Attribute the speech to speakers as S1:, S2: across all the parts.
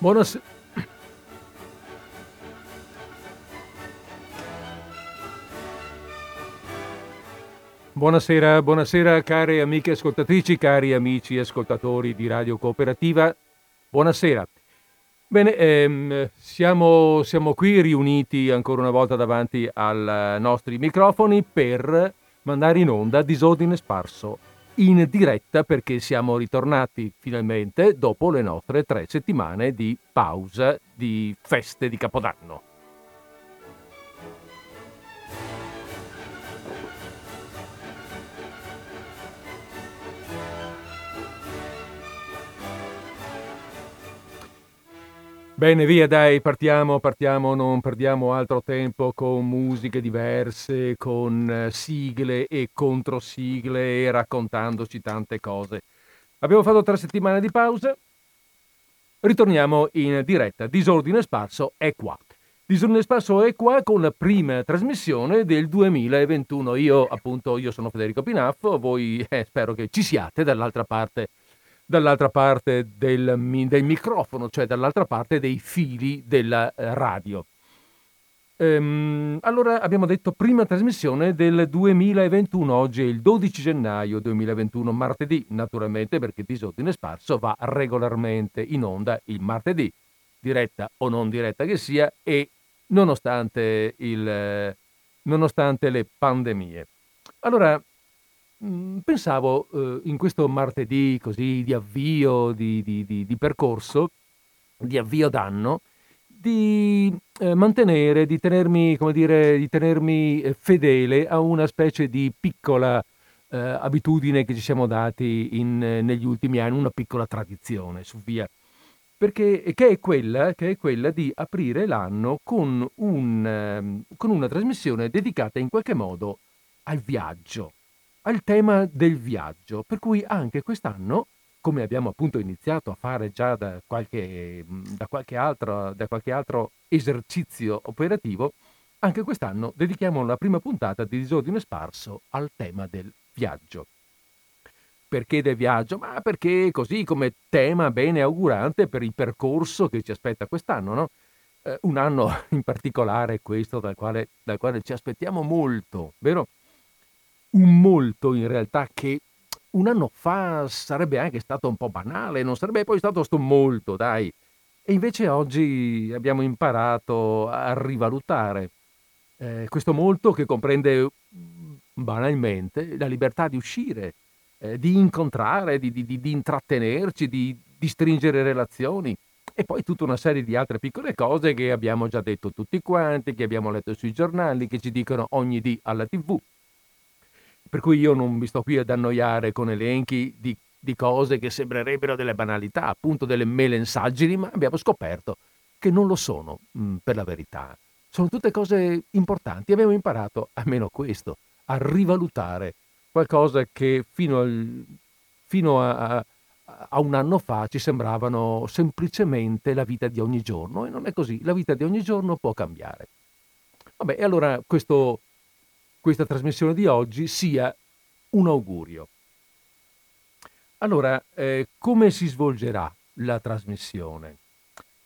S1: Buonasera. Buonasera, buonasera cari amiche ascoltatrici, cari amici ascoltatori di Radio Cooperativa. Buonasera. Bene, ehm, siamo, siamo qui riuniti ancora una volta davanti ai nostri microfoni per mandare in onda Disordine Sparso in diretta perché siamo ritornati finalmente dopo le nostre tre settimane di pausa di feste di Capodanno. Bene, via, dai, partiamo, partiamo, non perdiamo altro tempo con musiche diverse, con eh, sigle e controsigle e raccontandoci tante cose. Abbiamo fatto tre settimane di pausa, ritorniamo in diretta. Disordine Sparso è qua. Disordine Sparso è qua con la prima trasmissione del 2021. Io, appunto, io sono Federico Pinaffo, voi eh, spero che ci siate dall'altra parte dall'altra parte del, del microfono, cioè dall'altra parte dei fili della eh, radio. Ehm, allora abbiamo detto prima trasmissione del 2021, oggi è il 12 gennaio 2021, martedì naturalmente perché Disordine Sparso va regolarmente in onda il martedì, diretta o non diretta che sia e nonostante, il, nonostante le pandemie. Allora, pensavo eh, in questo martedì così di avvio di, di, di, di percorso, di avvio d'anno, di eh, mantenere, di tenermi, come dire, di tenermi eh, fedele a una specie di piccola eh, abitudine che ci siamo dati in, negli ultimi anni, una piccola tradizione su via. Perché, che, è quella, che è quella di aprire l'anno con, un, ehm, con una trasmissione dedicata in qualche modo al viaggio al tema del viaggio, per cui anche quest'anno, come abbiamo appunto iniziato a fare già da qualche, da qualche, altro, da qualche altro esercizio operativo, anche quest'anno dedichiamo la prima puntata di Disordine Sparso al tema del viaggio. Perché del viaggio? Ma perché così come tema bene augurante per il percorso che ci aspetta quest'anno, no? Eh, un anno in particolare questo dal quale, dal quale ci aspettiamo molto, vero? Un molto in realtà che un anno fa sarebbe anche stato un po' banale, non sarebbe poi stato sto molto, dai. E invece oggi abbiamo imparato a rivalutare eh, questo molto che comprende banalmente la libertà di uscire, eh, di incontrare, di, di, di intrattenerci, di, di, stringere relazioni e poi tutta una serie di altre piccole cose che abbiamo già detto tutti quanti, che abbiamo letto sui giornali, che ci dicono ogni dì alla tv. Per cui io non mi sto qui ad annoiare con elenchi di, di cose che sembrerebbero delle banalità, appunto delle melensaggini, ma abbiamo scoperto che non lo sono, mm, per la verità. Sono tutte cose importanti. Abbiamo imparato, almeno questo, a rivalutare qualcosa che fino, al, fino a, a, a, un anno fa ci sembravano semplicemente la vita di ogni giorno e non è così. La vita di ogni giorno può cambiare. Vabbè, e allora questo questa trasmissione di oggi sia un augurio. Allora, eh, come si svolgerà la trasmissione?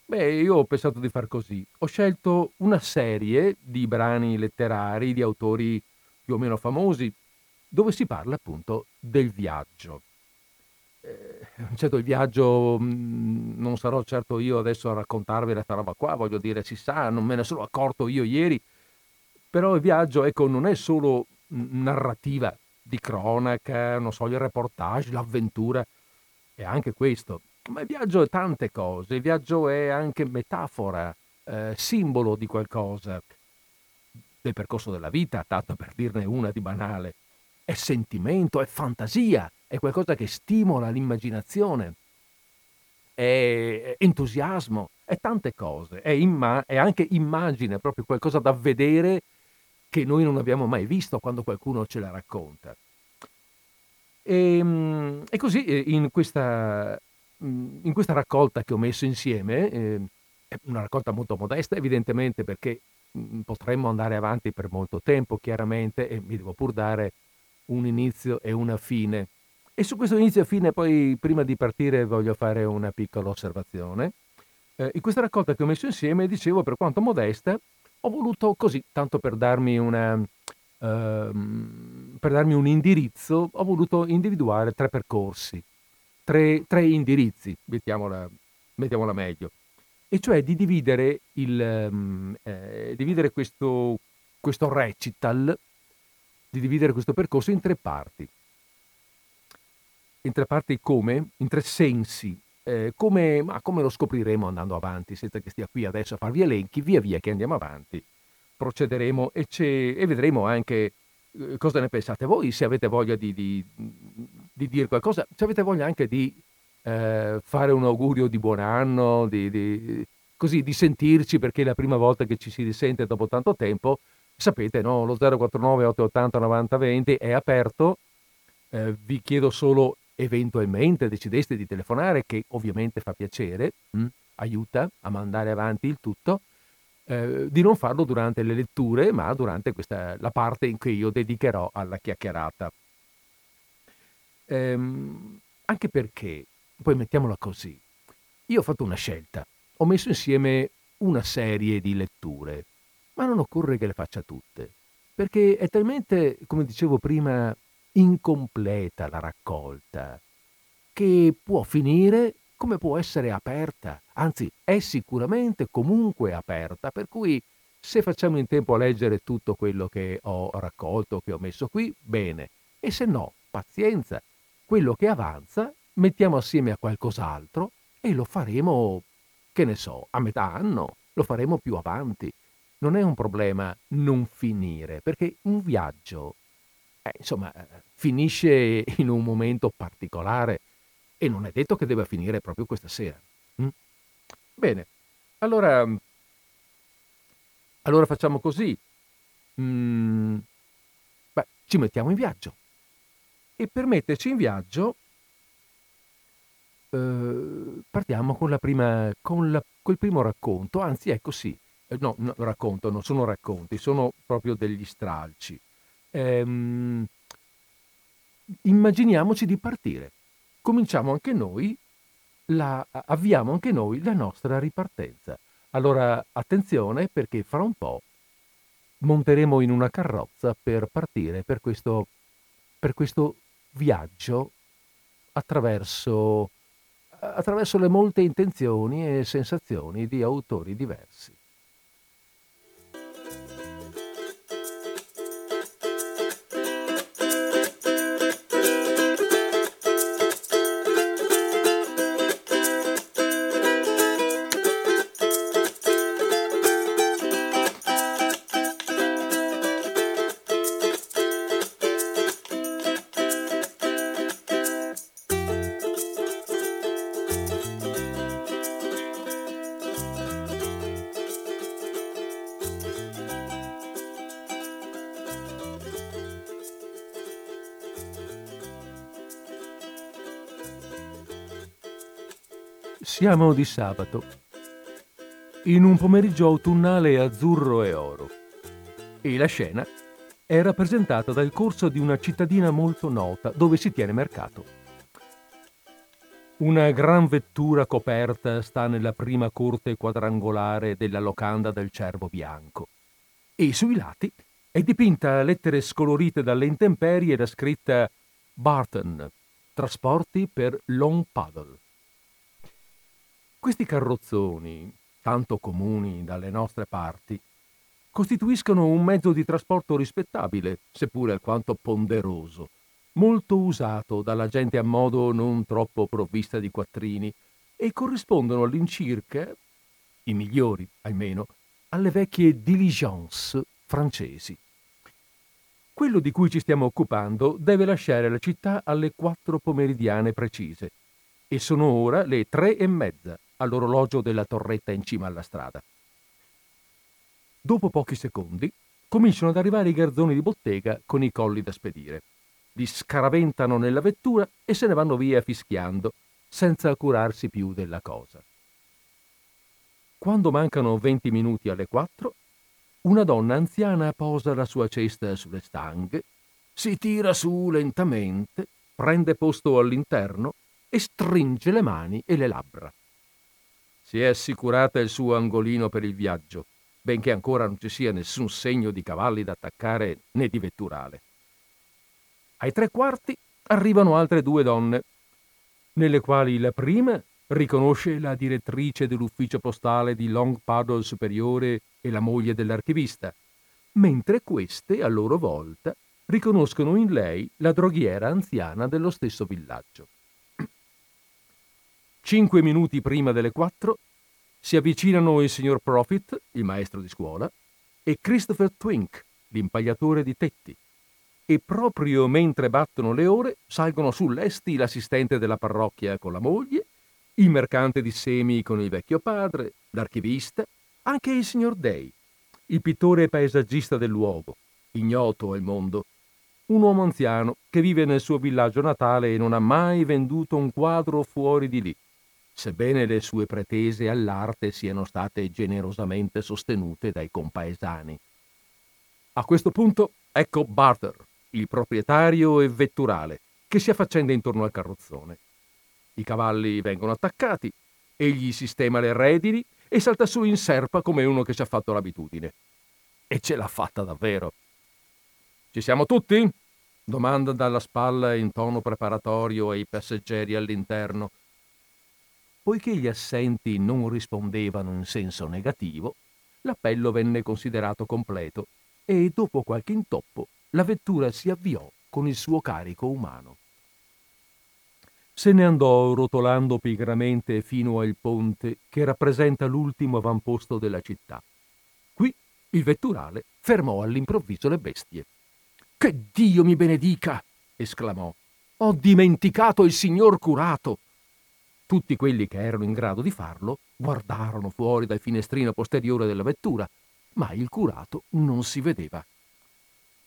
S1: Beh, io ho pensato di far così. Ho scelto una serie di brani letterari di autori più o meno famosi, dove si parla appunto del viaggio. Eh, certo, il viaggio mh, mm, non sarò certo io adesso a raccontarvi questa roba qua, voglio dire, si sa, non me ne sono accorto io ieri, però il viaggio, ecco, non è solo narrativa di cronaca, non so, il reportage, l'avventura, è anche questo. Ma il viaggio è tante cose, il viaggio è anche metafora, eh, simbolo di qualcosa, del percorso della vita, tanto per dirne una di banale. È sentimento, è fantasia, è qualcosa che stimola l'immaginazione, è entusiasmo, è tante cose, è, imma- è anche immagine, proprio qualcosa da vedere che noi non abbiamo mai visto quando qualcuno ce la racconta. E, ehm, e così eh, in questa, mm, in questa, raccolta che ho messo insieme, eh, è una raccolta molto modesta evidentemente perché mm, potremmo andare avanti per molto tempo chiaramente e mi devo pur dare un inizio e una fine. E su questo inizio e fine poi prima di partire voglio fare una piccola osservazione. Eh, in questa raccolta che ho messo insieme, dicevo, per quanto modesta, ho voluto così, tanto per darmi una, ehm, per darmi un indirizzo, ho voluto individuare tre percorsi, tre, tre indirizzi, mettiamola, mettiamola, meglio, e cioè di dividere, il, ehm, eh, dividere questo, questo recital, di dividere questo percorso in tre parti. In tre parti come? In tre sensi. Eh, come, ma come lo scopriremo andando avanti, senza che stia qui adesso a farvi elenchi, via via che andiamo avanti, procederemo e, e vedremo anche eh, cosa ne pensate voi, se avete voglia di, di, di dire qualcosa, se avete voglia anche di eh, fare un augurio di buon anno, di, di, così, di sentirci perché è la prima volta che ci si risente dopo tanto tempo, sapete, no? lo 049 880 9020 è aperto, eh, vi chiedo solo eventualmente decideste di telefonare, che ovviamente fa piacere, mh? Mm, aiuta a mandare avanti il tutto, eh, di non farlo durante le letture, ma durante questa, la parte in cui io dedicherò alla chiacchierata. Ehm, anche perché, poi mettiamola così, io ho fatto una scelta, ho messo insieme una serie di letture, ma non occorre che le faccia tutte, perché è talmente, come dicevo prima, incompleta la raccolta, che può finire come può essere aperta, anzi è sicuramente comunque aperta, per cui se facciamo in tempo a leggere tutto quello che ho raccolto, che ho messo qui, bene, e se no, pazienza, quello che avanza mettiamo assieme a qualcos'altro e lo faremo, che ne so, a metà anno, lo faremo più avanti. Non è un problema non finire, perché un viaggio eh, insomma, eh, finisce in un momento particolare e non è detto che debba finire proprio questa sera. Mm? Bene, allora, allora facciamo così. Mm, beh, ci mettiamo in viaggio. E per metterci in viaggio eh, partiamo con la prima, con la, col primo racconto, anzi ecco sì, eh, no, no, racconto, non sono racconti, sono proprio degli stralci ehm, immaginiamoci di partire. Cominciamo anche noi, la, avviamo anche noi la nostra ripartenza. Allora attenzione perché fra un po' monteremo in una carrozza per partire per questo, per questo viaggio attraverso, attraverso le molte intenzioni e sensazioni di autori diversi. Siamo di sabato, in un pomeriggio autunnale azzurro e oro, e la scena è rappresentata dal corso di una cittadina molto nota dove si tiene mercato. Una gran vettura coperta sta nella prima corte quadrangolare della locanda del Cervo Bianco e sui lati è dipinta a lettere scolorite dalle intemperie la scritta Barton, trasporti per Long Paddle. Questi carrozzoni, tanto comuni dalle nostre parti, costituiscono un mezzo di trasporto rispettabile, seppure alquanto ponderoso, molto usato dalla gente a modo non troppo provvista di quattrini e corrispondono all'incirca, i migliori almeno, alle vecchie diligence francesi. Quello di cui ci stiamo occupando deve lasciare la città alle quattro pomeridiane precise e sono ora le tre e mezza all'orologio della torretta in cima alla strada. Dopo pochi secondi cominciano ad arrivare i garzoni di bottega con i colli da spedire. Li scaraventano nella vettura e se ne vanno via fischiando, senza curarsi più della cosa. Quando mancano venti minuti alle quattro, una donna anziana posa la sua cesta sulle stanghe, si tira su lentamente, prende posto all'interno e stringe le mani e le labbra. Si è assicurata il suo angolino per il viaggio, benché ancora non ci sia nessun segno di cavalli da attaccare né di vetturale. Ai tre quarti arrivano altre due donne, nelle quali la prima riconosce la direttrice dell'ufficio postale di Long Paddle Superiore e la moglie dell'archivista, mentre queste, a loro volta, riconoscono in lei la droghiera anziana dello stesso villaggio. Cinque minuti prima delle quattro si avvicinano il signor Profit, il maestro di scuola, e Christopher Twink, l'impagliatore di tetti. E proprio mentre battono le ore salgono sull'esti l'assistente della parrocchia con la moglie, il mercante di semi con il vecchio padre, l'archivista, anche il signor Day, il pittore paesaggista del luogo, ignoto al mondo, un uomo anziano che vive nel suo villaggio natale e non ha mai venduto un quadro fuori di lì, sebbene le sue pretese all'arte siano state generosamente sostenute dai compaesani. A questo punto ecco Barter, il proprietario e vetturale, che si affaccenda intorno al carrozzone. I cavalli vengono attaccati, egli sistema le redini e salta su in serpa come uno che ci ha fatto l'abitudine. E ce l'ha fatta davvero. Ci siamo tutti? domanda dalla spalla in tono preparatorio ai passeggeri all'interno. Poiché gli assenti non rispondevano in senso negativo, l'appello venne considerato completo e dopo qualche intoppo la vettura si avviò con il suo carico umano. Se ne andò rotolando pigramente fino al ponte che rappresenta l'ultimo avamposto della città. Qui il vetturale fermò all'improvviso le bestie. Che Dio mi benedica! esclamò. Ho dimenticato il signor curato. Tutti quelli che erano in grado di farlo guardarono fuori dal finestrino posteriore della vettura, ma il curato non si vedeva.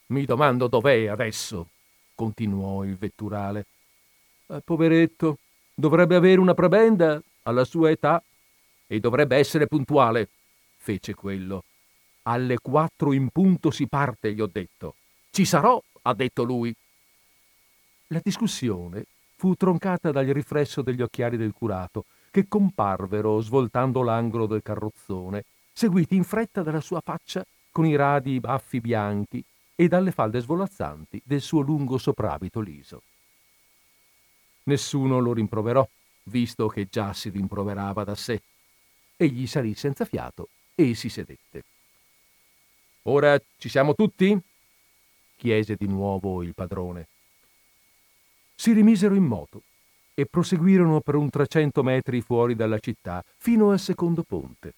S1: Mi domando dov'è adesso, continuò il vetturale. Eh, poveretto, dovrebbe avere una prebenda alla sua età e dovrebbe essere puntuale, fece quello. Alle quattro in punto si parte, gli ho detto. Ci sarò, ha detto lui. La discussione fu troncata dal riflesso degli occhiali del curato, che comparvero svoltando l'angolo del carrozzone, seguiti in fretta dalla sua faccia con i radi baffi bianchi e dalle falde svolazzanti del suo lungo soprabito liso. Nessuno lo rimproverò, visto che già si rimproverava da sé. Egli salì senza fiato e si sedette. Ora ci siamo tutti? chiese di nuovo il padrone. Si rimisero in moto e proseguirono per un trecento metri fuori dalla città fino al secondo ponte,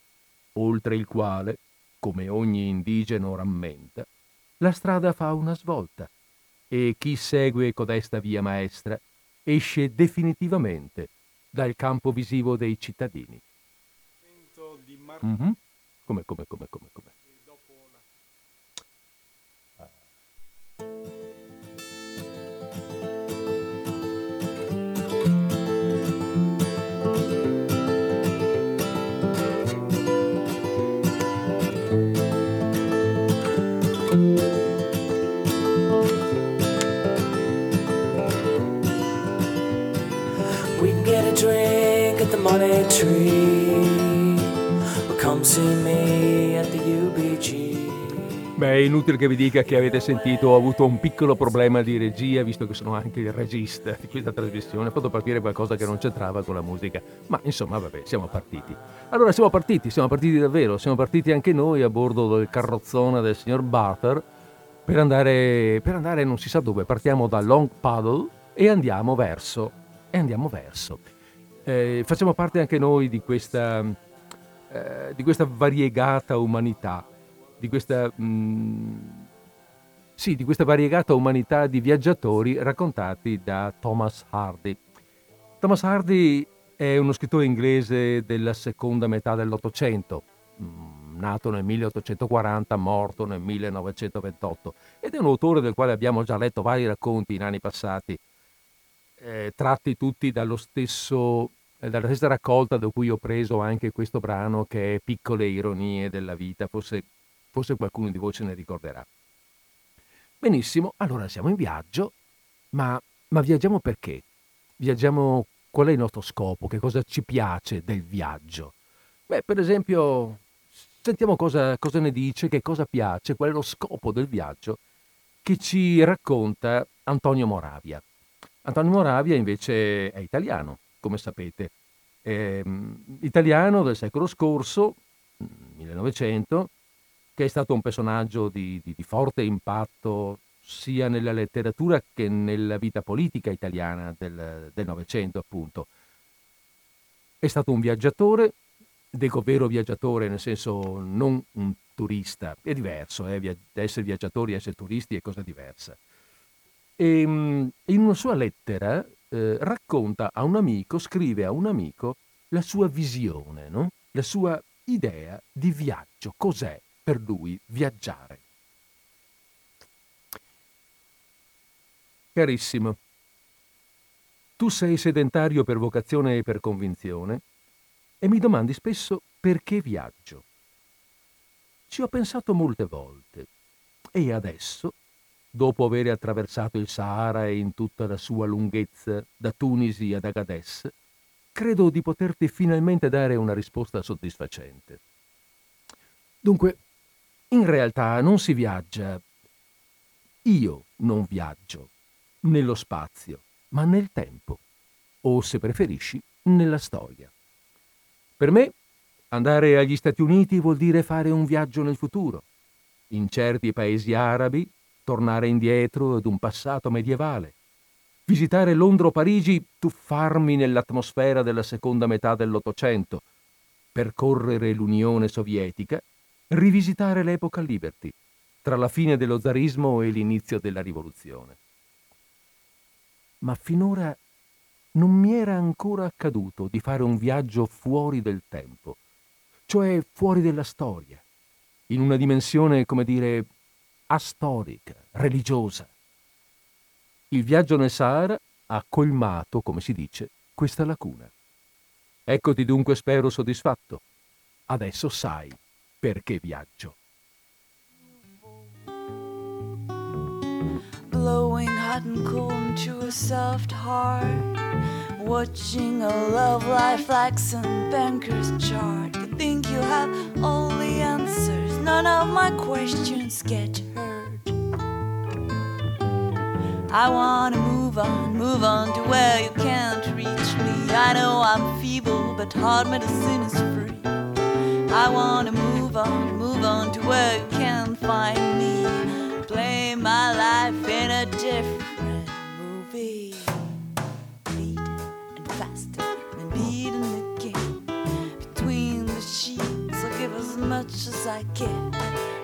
S1: oltre il quale, come ogni indigeno rammenta, la strada fa una svolta e chi segue codesta via maestra esce definitivamente dal campo visivo dei cittadini. Mm-hmm. Come, come, come, come, come? Money tree. Come see me at the UBG. Beh, è inutile che vi dica che avete sentito, ho avuto un piccolo problema di regia, visto che sono anche il regista di questa trasmissione. Ho fatto partire qualcosa che non c'entrava con la musica. Ma insomma, vabbè, siamo partiti. Allora, siamo partiti, siamo partiti davvero. Siamo partiti anche noi a bordo del carrozzone del signor Barter per andare, per andare non si sa dove. Partiamo da Long Paddle e andiamo verso. E andiamo verso eh, facciamo parte anche noi di questa, eh, di questa variegata umanità, di questa, mh, mm, sì, di questa variegata umanità di viaggiatori raccontati da Thomas Hardy. Thomas Hardy è uno scrittore inglese della seconda metà dell'Ottocento, mm, nato nel 1840, morto nel 1928, ed è un autore del quale abbiamo già letto vari racconti in anni passati, eh, tratti tutti dallo stesso, eh, dalla stessa raccolta da cui ho preso anche questo brano che è Piccole ironie della vita, forse, forse qualcuno di voi se ne ricorderà. Benissimo, allora siamo in viaggio, ma, ma viaggiamo perché? Viaggiamo, qual è il nostro scopo? Che cosa ci piace del viaggio? Beh, per esempio, sentiamo cosa, cosa ne dice, che cosa piace, qual è lo scopo del viaggio che ci racconta Antonio Moravia. Antonio Moravia invece è italiano, come sapete, è, mm, italiano del secolo scorso, 1900, mm, che è stato un personaggio di, di, di forte impatto sia nella letteratura che nella vita politica italiana del, Novecento, appunto. È stato un viaggiatore, dico vero viaggiatore nel senso non un turista, è diverso, eh? essere viaggiatori essere turisti è cosa diversa. E, ehm, in una sua lettera eh, racconta a un amico, scrive a un amico la sua visione, no? la sua idea di viaggio, cos'è per lui viaggiare. Carissimo, tu sei sedentario per vocazione e per convinzione e mi domandi spesso perché viaggio. Ci ho pensato molte volte e adesso, dopo aver attraversato il Sahara e in tutta la sua lunghezza da Tunisi ad Agadez, credo di poterti finalmente dare una risposta soddisfacente. Dunque, in realtà non si viaggia. Io non viaggio nello spazio, ma nel tempo, o se preferisci, nella storia. Per me, andare agli Stati Uniti vuol dire fare un viaggio nel futuro. In certi paesi arabi, tornare indietro ad un passato medievale. Visitare Londra o Parigi, tuffarmi nell'atmosfera della seconda metà dell'Ottocento. Percorrere l'Unione Sovietica, rivisitare l'epoca Liberty, tra la fine dello zarismo e l'inizio della rivoluzione ma finora non mi era ancora accaduto di fare un viaggio fuori del tempo, cioè fuori della storia, in una dimensione, come dire, astorica, religiosa. Il viaggio nel Sahara ha colmato, come si dice, questa lacuna. Eccoti dunque spero soddisfatto. Adesso sai perché viaggio. blowing hot and cold into a soft heart. Watching a love life like some banker's chart. You think you have all the answers, none of my questions get heard. I wanna move on, move on to where you can't reach me. I know I'm feeble, but hard medicine is free. I wanna move on, move on to where you can't find me play my life in a different movie. And faster and give as much as I can.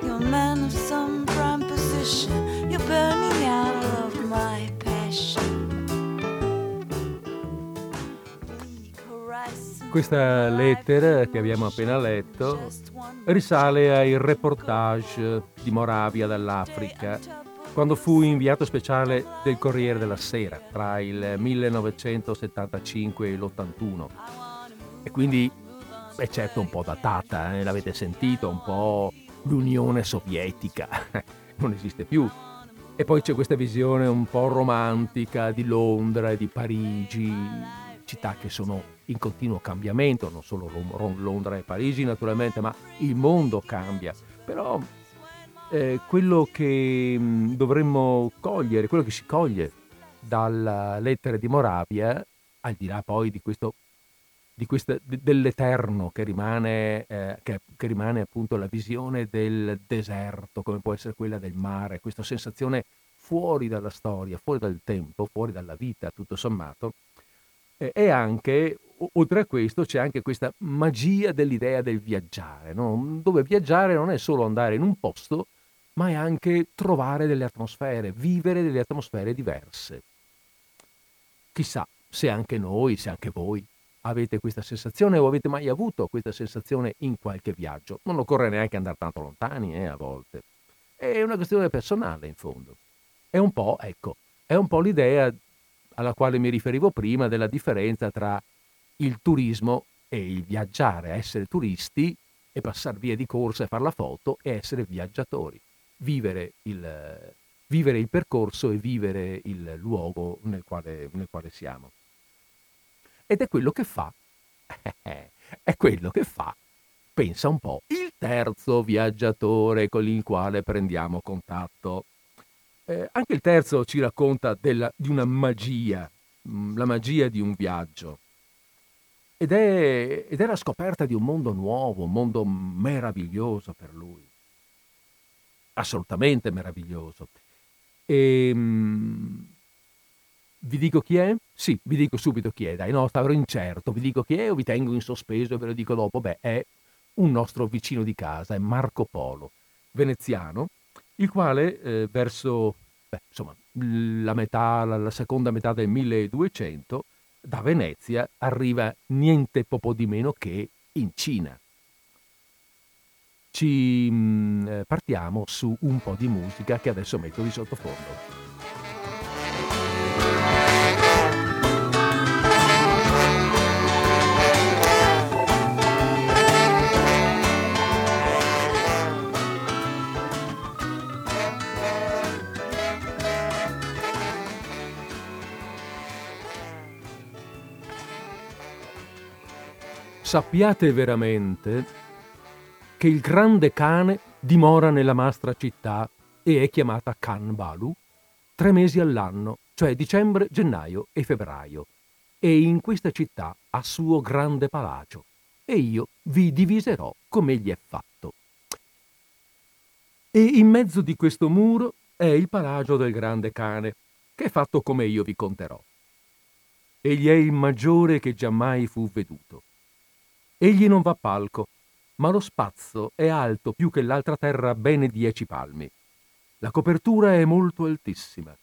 S1: You're a man of some prime position. You're burning out of my. Questa lettera che abbiamo appena letto risale ai reportage di Moravia dall'Africa, quando fu inviato speciale del Corriere della Sera tra il 1975 e l'81. E quindi è certo un po' datata, eh? l'avete sentito, un po' l'Unione Sovietica, non esiste più. E poi c'è questa visione un po' romantica di Londra e di Parigi, città che sono in continuo cambiamento, non solo Londra e Parigi naturalmente, ma il mondo cambia. Però eh, quello che mm, dovremmo cogliere, quello che si coglie dalla lettera di Moravia, al di là poi di questo, questa, dell'eterno che rimane, eh, che, che rimane appunto la visione del deserto, come può essere quella del mare, questa sensazione fuori dalla storia, fuori dal tempo, fuori dalla vita, tutto sommato, è anche oltre a questo c'è anche questa magia dell'idea del viaggiare, no? dove viaggiare non è solo andare in un posto, ma è anche trovare delle atmosfere, vivere delle atmosfere diverse. Chissà se anche noi, se anche voi avete questa sensazione o avete mai avuto questa sensazione in qualche viaggio. Non occorre neanche andare tanto lontani eh, a volte. È una questione personale in fondo. È un po', ecco, è un po' l'idea alla quale mi riferivo prima della differenza tra il turismo e il viaggiare, essere turisti e passare via di corsa e fare la foto e essere viaggiatori, vivere il, vivere il percorso e vivere il luogo nel quale, nel quale siamo. Ed è quello che fa, è quello che fa pensa un po', il terzo viaggiatore con il quale prendiamo contatto. Eh, anche il terzo ci racconta della, di una magia, mm, la magia di un viaggio. Ed è, ed è la scoperta di un mondo nuovo, un mondo meraviglioso per lui. Assolutamente meraviglioso. E, um, vi dico chi è? Sì, vi dico subito chi è, dai, no, starò incerto, vi dico chi è o vi tengo in sospeso e ve lo dico dopo. Beh, è un nostro vicino di casa, è Marco Polo, veneziano, il quale eh, verso beh, insomma, la, metà, la, la seconda metà del 1200 da Venezia arriva niente poco di meno che in Cina. Ci mh, mm, eh, partiamo su un po' di musica che adesso metto di sottofondo. Sappiate veramente che il grande cane dimora nella nostra città e è chiamata Khan Balu tre mesi all'anno, cioè dicembre, gennaio e febbraio, e in questa città ha suo grande palagio, e io vi diviserò come egli è fatto. E in mezzo di questo muro è il palagio del grande cane, che è fatto come io vi conterò. Egli è il maggiore che giammai fu veduto Egli non va palco, ma lo spazio è alto più che l'altra terra bene dieci palmi. La copertura è molto altissima.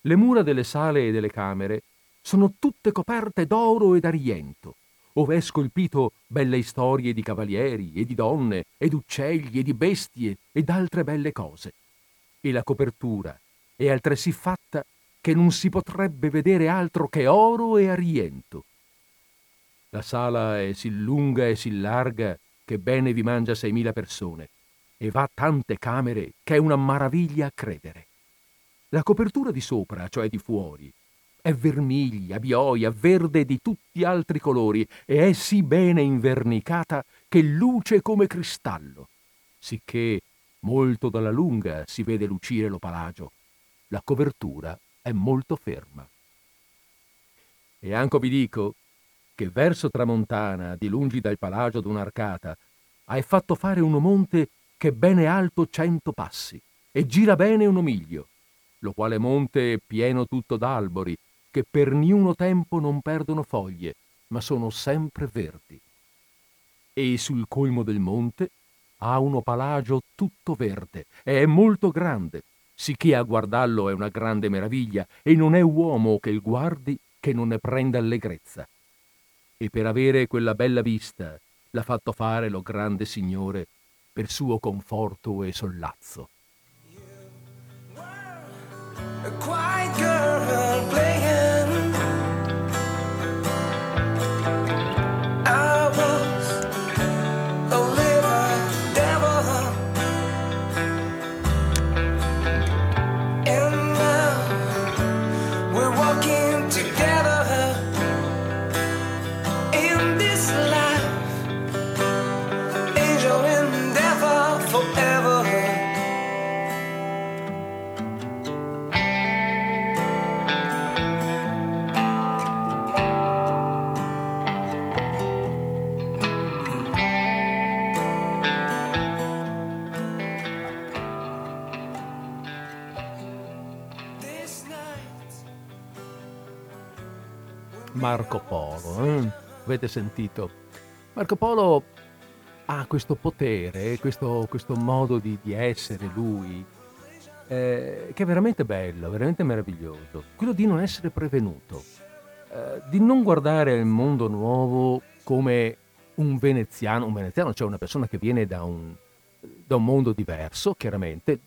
S1: Le mura delle sale e delle camere sono tutte coperte d'oro e d'argento, ove è scolpito belle istorie di cavalieri e di donne e d'uccelli e di bestie ed altre belle cose. E la copertura è altresì fatta che non si potrebbe vedere altro che oro e argento la sala è sì lunga e sì larga che bene vi mangia seimila persone e va tante camere che è una maraviglia a credere. La copertura di sopra, cioè di fuori, è vermiglia, vioia, verde di tutti altri colori e è sì bene invernicata che luce come cristallo, sicché molto dalla lunga si vede lucire lo palagio. La copertura è molto ferma. E anche vi dico che verso tramontana, di lungi dal palagio d'un'arcata, hai fatto fare uno monte che bene alto cento passi e gira bene uno miglio, lo quale monte è pieno tutto d'albori, che per niuno tempo non perdono foglie, ma sono sempre verdi. E sul colmo del monte ha uno palagio tutto verde e è molto grande, sicché a guardarlo è una grande meraviglia, e non è uomo che il guardi che non ne prenda allegrezza e per avere quella bella vista l'ha fatto fare lo grande Signore per suo conforto e sollazzo. Marco Polo. Eh? Avete sentito? Marco Polo ha questo potere, questo, questo modo di, di, essere lui, eh, che è veramente bello, veramente meraviglioso. Quello di non essere prevenuto, eh, di non guardare il mondo nuovo come un veneziano, un veneziano, cioè una persona che viene da un, da un mondo diverso, chiaramente,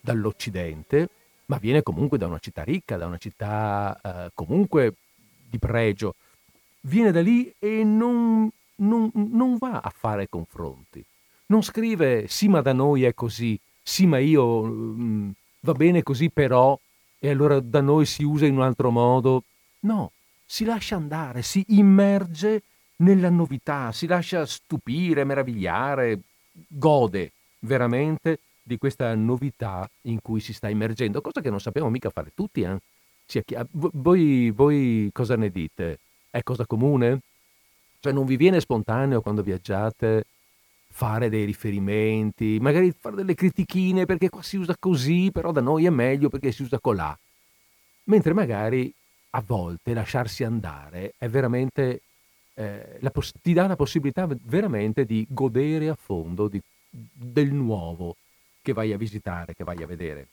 S1: dall'Occidente, ma viene comunque da una città ricca, da una città eh, comunque di pregio, viene da lì e non, non, non va a fare confronti. Non scrive sì ma da noi è così, sì ma io mh, mm, va bene così però e allora da noi si usa in un altro modo. No, si lascia andare, si immerge nella novità, si lascia stupire, meravigliare, gode veramente di questa novità in cui si sta immergendo, cosa che non sappiamo mica fare tutti. Eh? Voi, voi cosa ne dite? È cosa comune? Cioè non vi viene spontaneo quando viaggiate fare dei riferimenti, magari fare delle critichine perché qua si usa così, però da noi è meglio perché si usa colà. Mentre magari a volte lasciarsi andare è veramente eh, poss- ti dà la possibilità veramente di godere a fondo di, del nuovo che vai a visitare, che vai a vedere.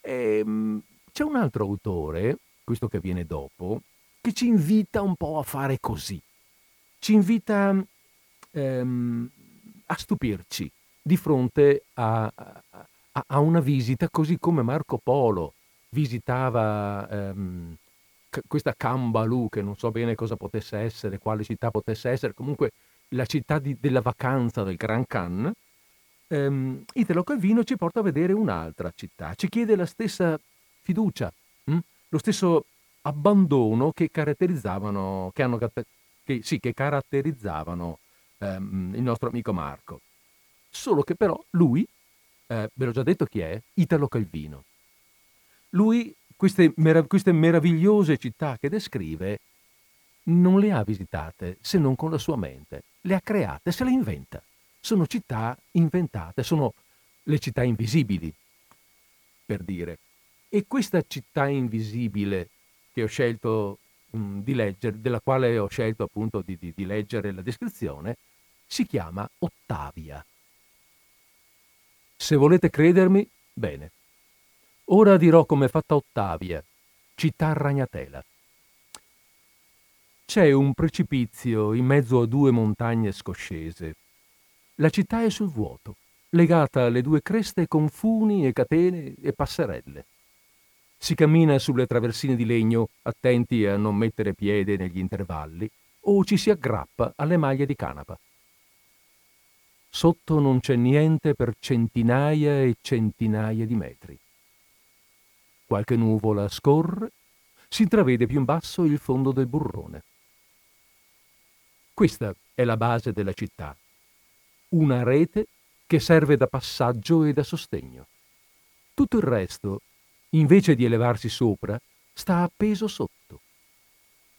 S1: E, ehm, c'è un altro autore, questo che viene dopo, che ci invita un po' a fare così. Ci invita ehm, a stupirci di fronte a, a, a, una visita così come Marco Polo visitava ehm, questa Cambalù, che non so bene cosa potesse essere, quale città potesse essere, comunque la città di, della vacanza del Gran Khan, ehm, Italo Calvino ci porta a vedere un'altra città, ci chiede la stessa fiducia, hm? lo stesso abbandono che caratterizzavano, che hanno, che, sì, che caratterizzavano ehm, il nostro amico Marco. Solo che però lui, eh, ve l'ho già detto chi è, Italo Calvino. Lui queste, merav- queste meravigliose città che descrive non le ha visitate se non con la sua mente, le ha create, se le inventa. Sono città inventate, sono le città invisibili, per dire. E questa città invisibile che ho scelto mh, di leggere, della quale ho scelto appunto di, di, di leggere la descrizione, si chiama Ottavia. Se volete credermi, bene. Ora dirò come è fatta Ottavia, città ragnatela. C'è un precipizio in mezzo a due montagne scoscese. La città è sul vuoto, legata alle due creste con funi e catene e passerelle. Si cammina sulle traversine di legno, attenti a non mettere piede negli intervalli, o ci si aggrappa alle maglie di canapa. Sotto non c'è niente per centinaia e centinaia di metri. Qualche nuvola scorre, si intravede più in basso il fondo del burrone. Questa è la base della città, una rete che serve da passaggio e da sostegno. Tutto il resto, invece di elevarsi sopra, sta appeso sotto.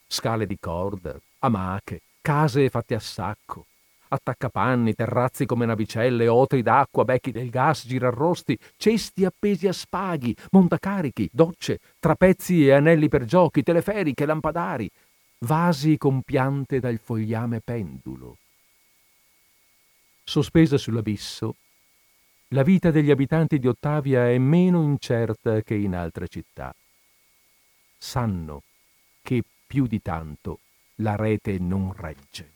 S1: Scale di corda, amache, case fatte a sacco, attaccapanni, terrazzi come navicelle, otri d'acqua, becchi del gas, girarrosti, cesti appesi a spaghi, montacarichi, docce, trapezzi e anelli per giochi, teleferiche, lampadari, vasi con piante dal fogliame pendulo. Sospesa sull'abisso, la vita degli abitanti di Ottavia è meno incerta che in altre città. Sanno che più di tanto la rete non regge.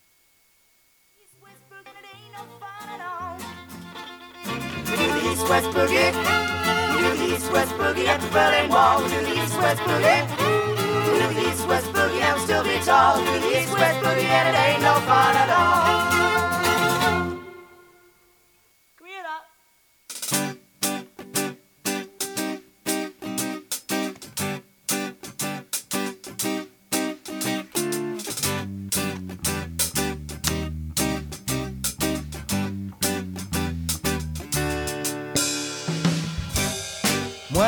S2: west east west boogie at still be tall. East west boogie and it ain't no fun at all.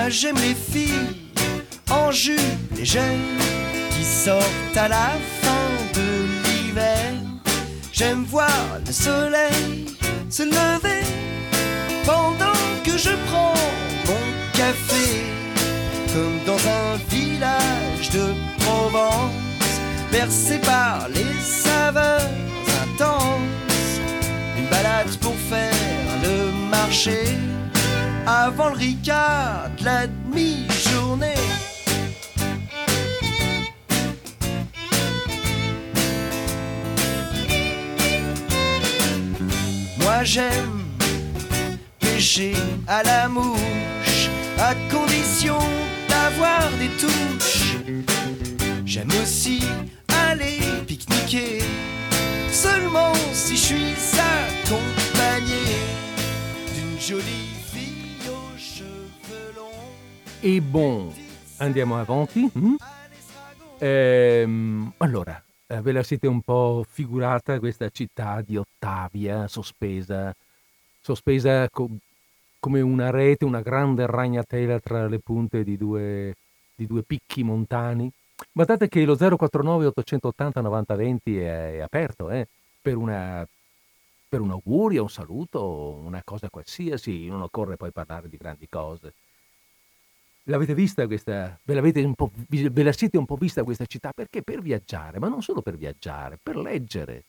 S3: J'aime les filles en jupe légère qui sortent à la fin de l'hiver. J'aime voir le soleil se lever pendant que je prends mon café, comme dans un village de Provence, bercé par les saveurs intenses. Une balade pour faire le marché avant le Ricard de la demi-journée. Moi j'aime pêcher à la mouche, à condition d'avoir des touches. J'aime aussi aller pique-niquer, seulement si je suis accompagné d'une jolie
S1: E bon, andiamo avanti. Mm? Ehm, allora, eh, ve la siete un po' figurata questa città di Ottavia sospesa, sospesa co- come una rete, una grande ragnatela tra le punte di due, di due picchi montani? Guardate che lo 049 880 9020 è, è aperto eh, per, una, per un augurio, un saluto, una cosa qualsiasi, non occorre poi parlare di grandi cose. L'avete vista questa, ve, ve la siete un po' vista questa città? Perché per viaggiare, ma non solo per viaggiare, per leggere.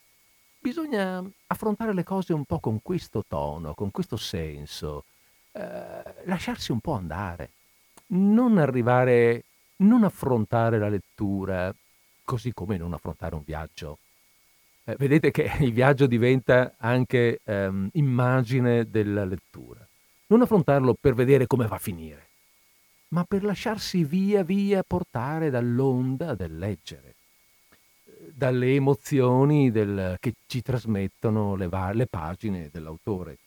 S1: Bisogna affrontare le cose un po' con questo tono, con questo senso, eh, lasciarsi un po' andare, non arrivare, non affrontare la lettura così come non affrontare un viaggio. Eh, vedete che il viaggio diventa anche ehm, immagine della lettura. Non affrontarlo per vedere come va a finire ma per lasciarsi via via portare dall'onda del leggere, dalle emozioni del, che ci trasmettono le, le, pagine dell'autore.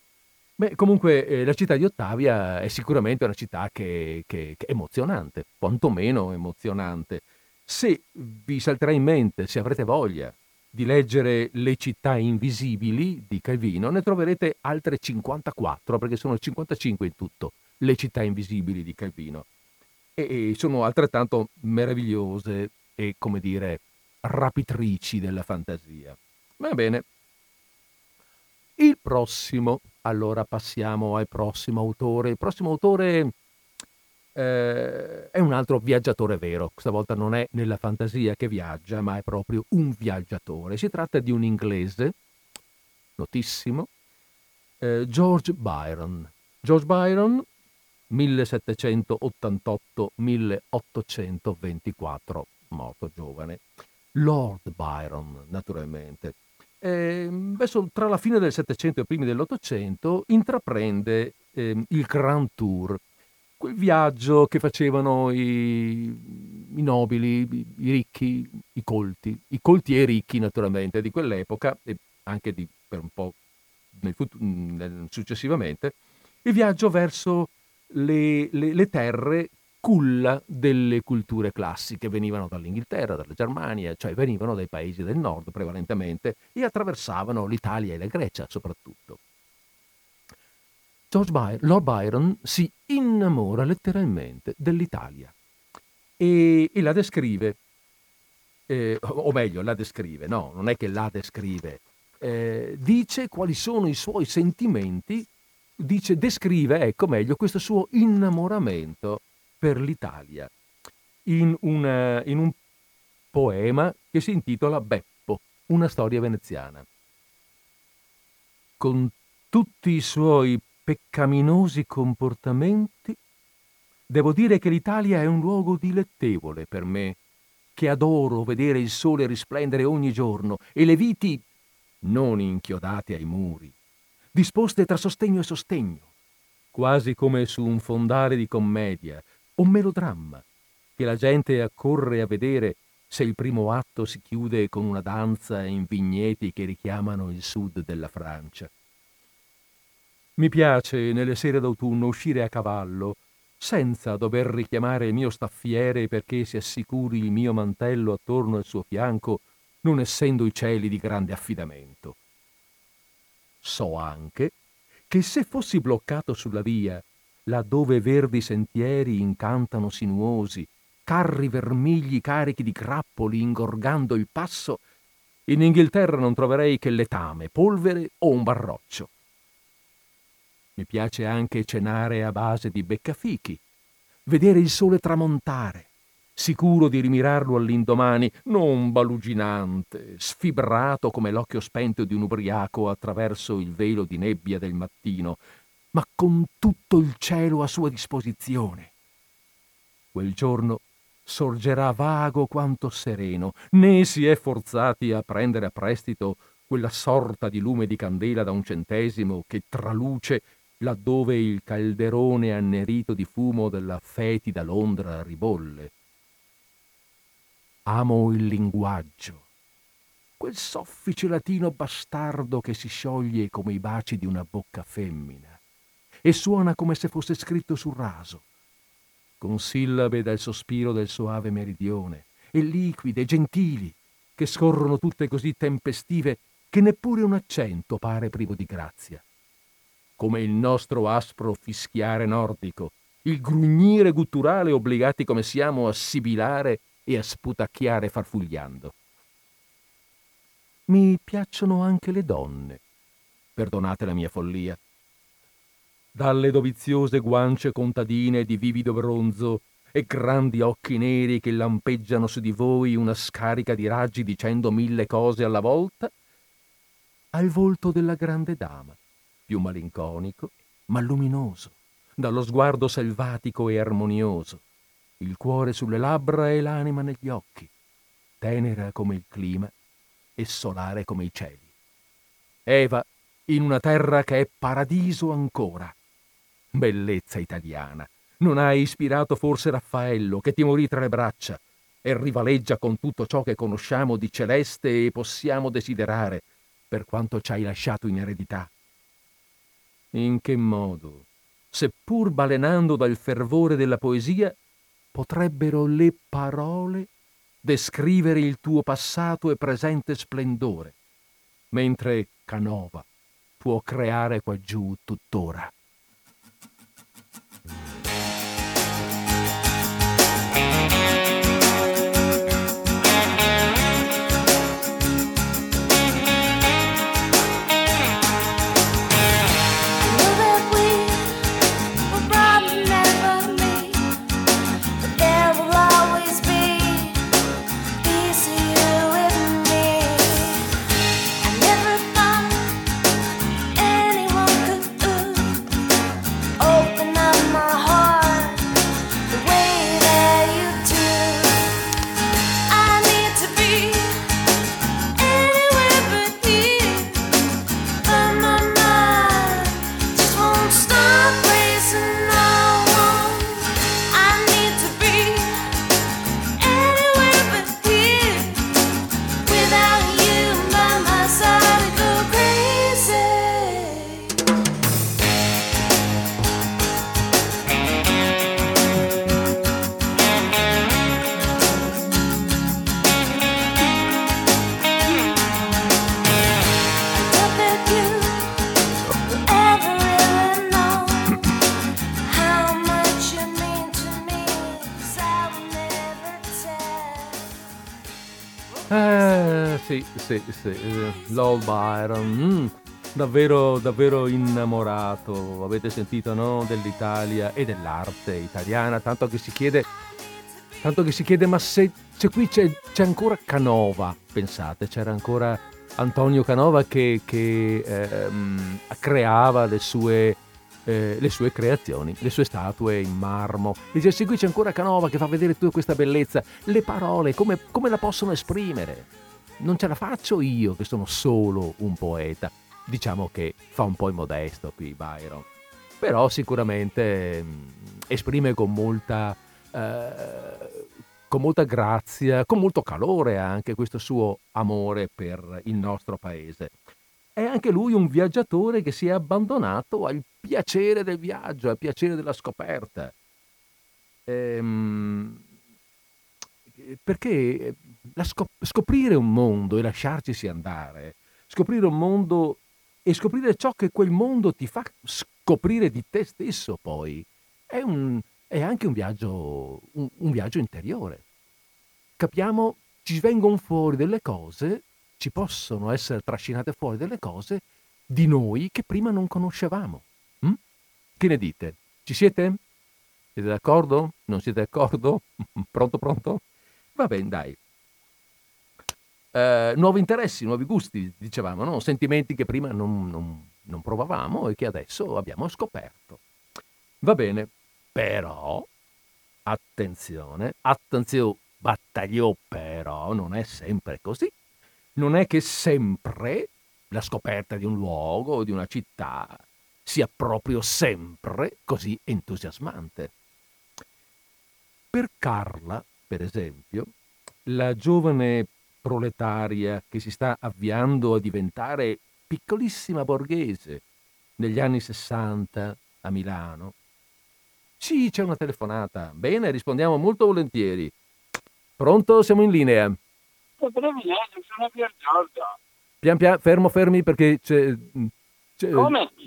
S1: Beh, comunque eh, la città di Ottavia è sicuramente una città che, che, che è emozionante, quantomeno emozionante. Se vi salterà in mente, se avrete voglia di leggere Le città invisibili di Calvino, ne troverete altre 54, perché sono 55 in tutto, Le città invisibili di Calvino e sono altrettanto meravigliose e, come dire, rapitrici della fantasia. Va bene. Il prossimo, allora passiamo al prossimo autore. Il prossimo autore eh, è un altro viaggiatore vero, questa volta non è nella fantasia che viaggia, ma è proprio un viaggiatore. Si tratta di un inglese, notissimo, eh, George Byron. George Byron 1788-1824, morto giovane. Lord Byron, naturalmente. E, verso, tra la fine del Settecento e i primi dell'Ottocento intraprende eh, il Grand Tour, quel viaggio che facevano i, i nobili, i, ricchi, i colti, i colti e i ricchi naturalmente di quell'epoca e anche di, per un po' nel, nel, successivamente, il viaggio verso le, le, le terre culla delle culture classiche, venivano dall'Inghilterra, dalla Germania, cioè venivano dai paesi del nord prevalentemente e attraversavano l'Italia e la Grecia soprattutto. By- Lord Byron si innamora letteralmente dell'Italia e, e la descrive, eh, o meglio, la descrive, no, non è che la descrive, eh, dice quali sono i suoi sentimenti dice, descrive, ecco meglio, questo suo innamoramento per l'Italia in, una, in un poema che si intitola Beppo, una storia veneziana. Con tutti i suoi peccaminosi comportamenti, devo dire che l'Italia è un luogo dilettevole per me, che adoro vedere il sole risplendere ogni giorno e le viti non inchiodate ai muri, disposte tra sostegno e sostegno, quasi come su un fondale di commedia o melodramma, che la gente accorre a vedere se il primo atto si chiude con una danza in vigneti che richiamano il sud della Francia. Mi piace nelle sere d'autunno uscire a cavallo, senza dover richiamare il mio staffiere perché si assicuri il mio mantello attorno al suo fianco, non essendo i cieli di grande affidamento. So anche che se fossi bloccato sulla via, laddove verdi sentieri incantano sinuosi, carri vermigli carichi di grappoli ingorgando il passo, in Inghilterra non troverei che letame, polvere o un barroccio. Mi piace anche cenare a base di beccafichi, vedere il sole tramontare, sicuro di rimirarlo all'indomani, non baluginante, sfibrato come l'occhio spento di un ubriaco attraverso il velo di nebbia del mattino, ma con tutto il cielo a sua disposizione. Quel giorno sorgerà vago quanto sereno, né si è forzati a prendere a prestito quella sorta di lume di candela da un centesimo che traluce laddove il calderone annerito di fumo della fetida Londra ribolle Amo il linguaggio, quel soffice latino bastardo che si scioglie come i baci di una bocca femmina e suona come se fosse scritto sul raso, con sillabe dal sospiro del soave meridione, e liquide, gentili, che scorrono tutte così tempestive che neppure un accento pare privo di grazia. Come il nostro aspro fischiare nordico, il grugnire gutturale obbligati come siamo a sibilare e a sputacchiare farfugliando. Mi piacciono anche le donne, perdonate la mia follia. Dalle doviziose guance contadine di vivido bronzo e grandi occhi neri che lampeggiano su di voi una scarica di raggi dicendo mille cose alla volta, al volto della grande dama, più malinconico, ma luminoso, dallo sguardo selvatico e armonioso, il cuore sulle labbra e l'anima negli occhi, tenera come il clima e solare come i cieli. Eva in una terra che è paradiso ancora. Bellezza italiana, non hai ispirato forse Raffaello che ti morì tra le braccia e rivaleggia con tutto ciò che conosciamo di celeste e possiamo desiderare per quanto ci hai lasciato in eredità. In che modo, seppur balenando dal fervore della poesia, potrebbero le parole descrivere il tuo passato e presente splendore, mentre Canova può creare qua giù tuttora. Lord Byron. Mm, davvero, davvero innamorato. Avete sentito, no? Dell'Italia e dell'arte italiana. Tanto che si chiede. Tanto che si chiede, ma se, se qui c'è, c'è ancora Canova, pensate, c'era ancora Antonio Canova che, che ehm, creava le sue, eh, le sue creazioni, le sue statue in marmo. Dice, sì, qui c'è ancora Canova che fa vedere tutta questa bellezza. Le parole, come, come la possono esprimere? Non ce la faccio io che sono solo un poeta. Diciamo che fa un po' il modesto qui Byron, però sicuramente mm, esprime con molta, eh, con molta grazia, con molto calore anche questo suo amore per il nostro paese. È anche lui un viaggiatore che si è abbandonato al piacere del viaggio, al piacere della scoperta. Ehm, perché scop- scoprire un mondo e lasciarcisi andare, scoprire un mondo e scoprire ciò che quel mondo ti fa scoprire di te stesso poi, è, un, è anche un viaggio, un, un viaggio interiore. Capiamo, ci vengono fuori delle cose, ci possono essere trascinate fuori delle cose di noi che prima non conoscevamo. Hm? Che ne dite? Ci siete? Siete d'accordo? Non siete d'accordo? pronto, pronto? Va bene, dai. Eh, nuovi interessi, nuovi gusti, dicevamo, no? sentimenti che prima non, non, non provavamo e che adesso abbiamo scoperto. Va bene, però, attenzione, attenzione, battaglio, però non è sempre così. Non è che sempre la scoperta di un luogo o di una città sia proprio sempre così entusiasmante. Per Carla, per esempio, la giovane proletaria che si sta avviando a diventare piccolissima borghese negli anni 60 a Milano. Sì, c'è una telefonata. Bene, rispondiamo molto volentieri. Pronto, siamo in linea.
S4: sono Pier Giorgio.
S1: Pian piano, fermo, fermi perché c'è, c'è,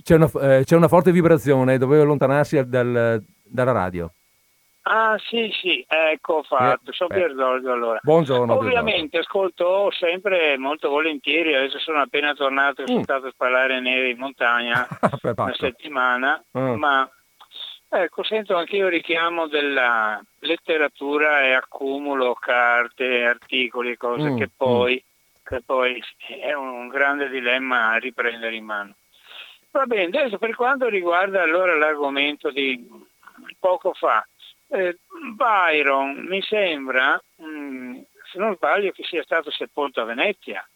S1: c'è una, eh, c'è una forte vibrazione, dovevo allontanarsi dal- dalla radio.
S4: Ah sì sì, ecco fatto, sono. Pier Giorgio allora.
S1: Buongiorno.
S4: Ovviamente ascolto sempre molto volentieri, adesso sono appena tornato, sono
S1: Mm.
S4: stato a spalare neve in montagna una settimana,
S1: Ah.
S4: ma ecco, sento anche io richiamo della letteratura e accumulo carte, articoli cose
S1: Mm,
S4: che, poi, che poi è un grande dilemma a riprendere in mano. Va bene, adesso per quanto riguarda allora l'argomento di poco fa, eh, Byron mi sembra, mm, se non sbaglio, che sia stato sepolto a Venezia.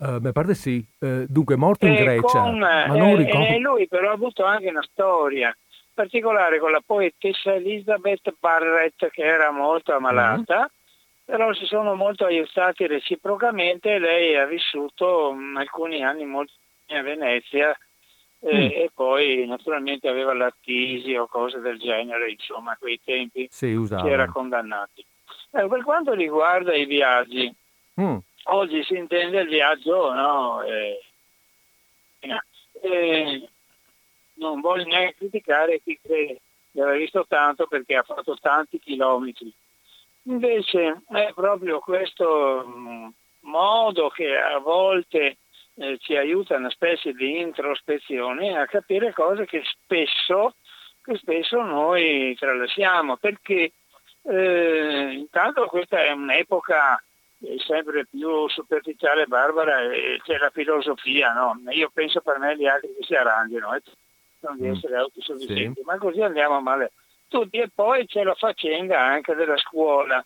S1: Eh, mi pare sì. Eh, dunque, morto in
S4: E
S1: Grecia.
S4: con,
S1: ma non
S4: eh,
S1: ricordo.
S4: e lui però ha avuto anche una storia particolare con la poetessa Elizabeth Barrett che era molto ammalata,
S1: Mm-hmm.
S4: però si sono molto aiutati reciprocamente e lei ha vissuto mm, alcuni anni molto a Venezia e,
S1: Mm.
S4: e poi naturalmente aveva l'attisi o cose del genere, insomma, a quei tempi
S1: Sì, usava.
S4: si era condannati. Ecco, per quanto riguarda i viaggi,
S1: Mm,
S4: oggi si intende il viaggio, no? Eh, eh, non voglio neanche criticare chi crede di aver visto tanto perché ha fatto tanti chilometri. Invece è proprio questo mh, modo che a volte eh, ci aiuta una specie di introspezione a capire cose che spesso, che spesso noi tralasciamo, perché eh, intanto questa è un'epoca eh, sempre più superficiale e barbara e c'è la filosofia, no? Io penso per me gli altri che si arrangiano, eh, non di
S1: Mm.
S4: essere autosufficienti, ma così andiamo male tutti e poi c'è la faccenda anche della scuola,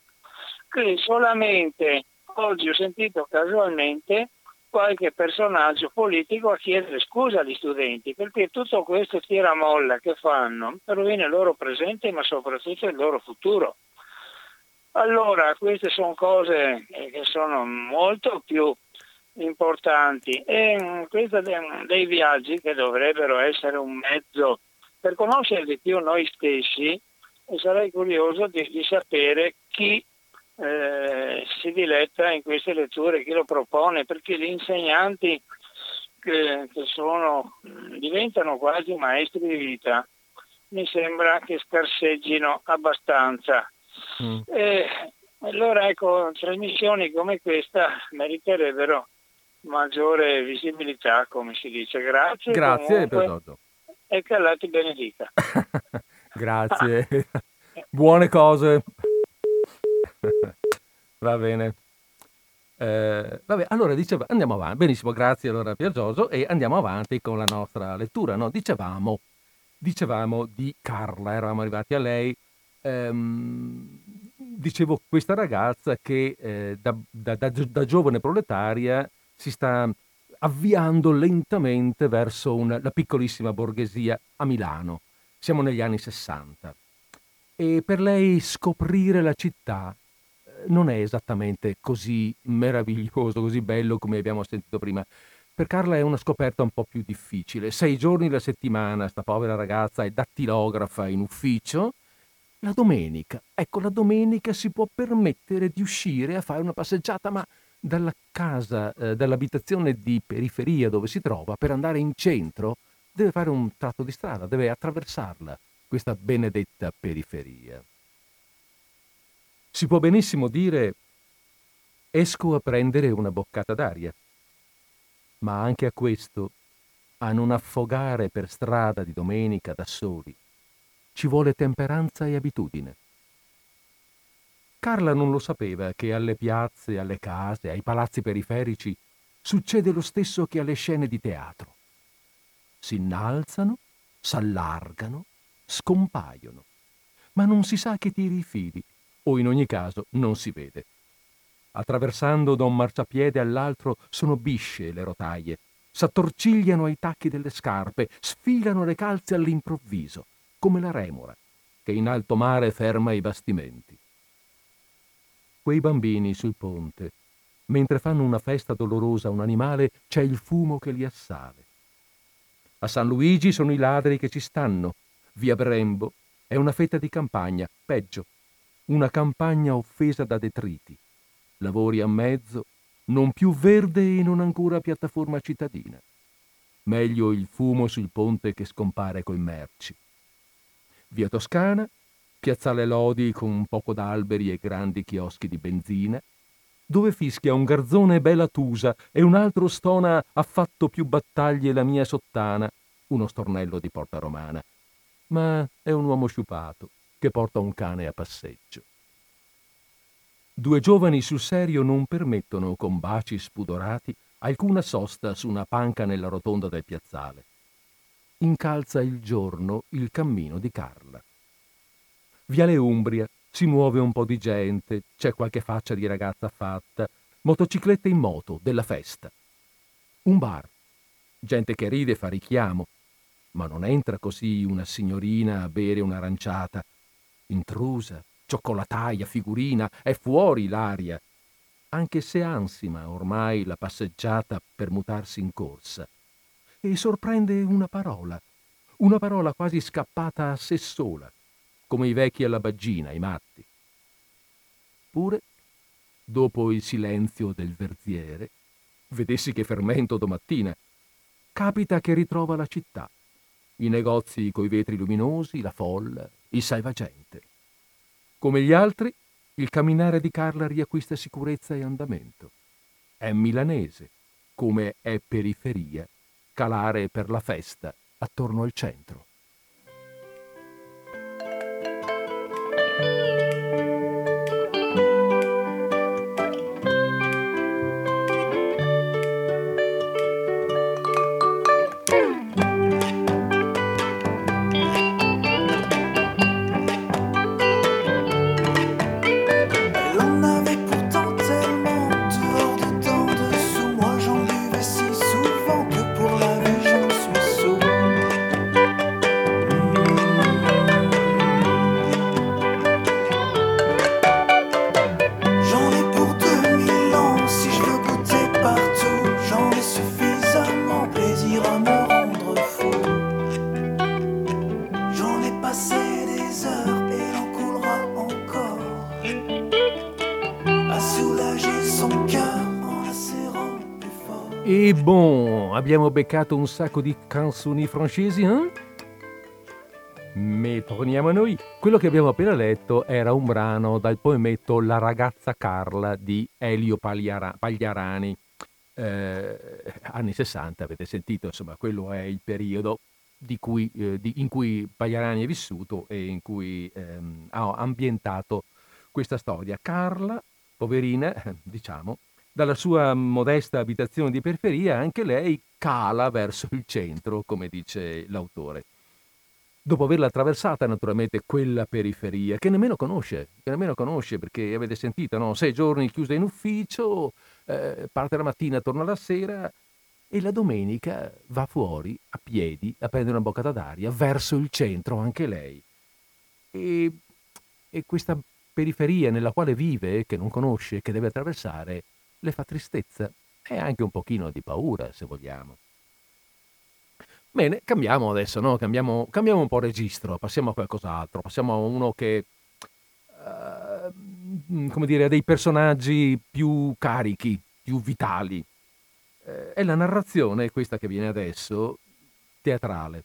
S4: che solamente oggi ho sentito casualmente qualche personaggio politico a chiedere scusa agli studenti perché tutto questo tiramolla che fanno rovina il loro presente ma soprattutto il loro futuro. Allora, queste sono cose eh, che sono molto più importanti e mm, questo de- dei viaggi che dovrebbero essere un mezzo per conoscere di più noi stessi sarei curioso di, di sapere chi eh, si diletta in queste letture, chi lo propone, perché gli insegnanti che, che sono, diventano quasi maestri di vita mi sembra che scarseggino abbastanza.
S1: mm.
S4: E allora ecco, trasmissioni come questa meriterebbero maggiore visibilità, come si dice. Grazie.
S1: Grazie,
S4: comunque, e che Allah ti benedica.
S1: Grazie. Buone cose. Va bene. Eh, vabbè, allora diceva, andiamo avanti. Benissimo, grazie allora Pier Giorgio e andiamo avanti con la nostra lettura. No? Dicevamo, dicevamo di Carla, eravamo arrivati a lei. Ehm, dicevo, questa ragazza che eh, da, da- da da giovane proletaria si sta avviando lentamente verso una- la piccolissima borghesia a Milano. Siamo negli anni 60 e per lei scoprire la città non è esattamente così meraviglioso, così bello come abbiamo sentito prima. Per Carla è una scoperta un po' più difficile. Sei giorni alla settimana, sta povera ragazza è dattilografa in ufficio. La domenica, ecco, la domenica si può permettere di uscire a fare una passeggiata, ma dalla casa, eh, dall'abitazione di periferia dove si trova, per andare in centro, deve fare un tratto di strada, deve attraversarla, questa benedetta periferia. Si può benissimo dire esco a prendere una boccata d'aria, ma anche a questo, a non affogare per strada di domenica da soli, ci vuole temperanza e abitudine. Carla non lo sapeva che alle piazze, alle case, ai palazzi periferici succede lo stesso che alle scene di teatro. Si innalzano, s'allargano, scompaiono, ma non si sa che tiri i fili, o in ogni caso non si vede. Attraversando da un marciapiede all'altro sono bisce le rotaie, s'attorcigliano ai tacchi delle scarpe, sfilano le calze all'improvviso, come la remora che in alto mare ferma i bastimenti. Quei bambini sul ponte, mentre fanno una festa dolorosa a un animale, c'è il fumo che li assale. A San Luigi sono i ladri che ci stanno. Via Brembo è una fetta di campagna, peggio, una campagna offesa da detriti. lavori a mezzo, non più verde e non ancora piattaforma cittadina. Meglio il fumo sul ponte che scompare coi merci. Via Toscana, piazzale Lodi con poco d'alberi e grandi chioschi di benzina, dove fischia un garzone bella tusa e un altro stona ha fatto più battaglie la mia sottana, uno stornello di Porta Romana. Ma è un uomo sciupato che porta un cane a passeggio. Due giovani sul serio non permettono, con baci spudorati, alcuna sosta su una panca nella rotonda del piazzale. Incalza il giorno il cammino di Carla. Viale Umbria, si muove un po' di gente, c'è qualche faccia di ragazza fatta, motociclette in moto, della festa. Un bar, gente che ride e fa richiamo, ma non entra così una signorina a bere un'aranciata. Intrusa, cioccolataia, figurina, è fuori l'aria, anche se ansima ormai la passeggiata per mutarsi in corsa. E sorprende una parola, una parola quasi scappata a sé sola, come i vecchi alla baggina, i matti. Pure, dopo il silenzio del verziere, vedessi che fermento domattina, capita che ritrova la città, i negozi coi vetri luminosi, la folla, il salvagente. Come gli altri, il camminare di Carla riacquista sicurezza e andamento. È milanese, come è periferia, calare per la festa attorno al centro. Beccato un sacco di canzoni francesi, eh? Ma torniamo a noi. Quello che abbiamo appena letto era un brano dal poemetto La ragazza Carla di Elio Pagliara- Pagliarani. Eh, anni 60, avete sentito, insomma, quello è il periodo cui, eh, di, in cui Pagliarani è vissuto e in cui ehm, ha ambientato questa storia. Carla, poverina, diciamo, dalla sua modesta abitazione di periferia, anche lei cala verso il centro, come dice l'autore. Dopo averla attraversata, naturalmente, quella periferia, che nemmeno conosce, che nemmeno conosce, perché avete sentito, no? Sei giorni chiusa in ufficio, eh, parte la mattina, torna la sera e la domenica va fuori a piedi a prendere una boccata d'aria verso il centro, anche lei. E, e questa periferia nella quale vive, che non conosce, che deve attraversare, le fa tristezza e anche un pochino di paura, se vogliamo. Bene, cambiamo adesso, no? Cambiamo, cambiamo un po' registro, passiamo a qualcos'altro, passiamo a uno che, uh, come dire, ha dei personaggi più carichi, più vitali. Eh, è la narrazione, questa che viene adesso, teatrale.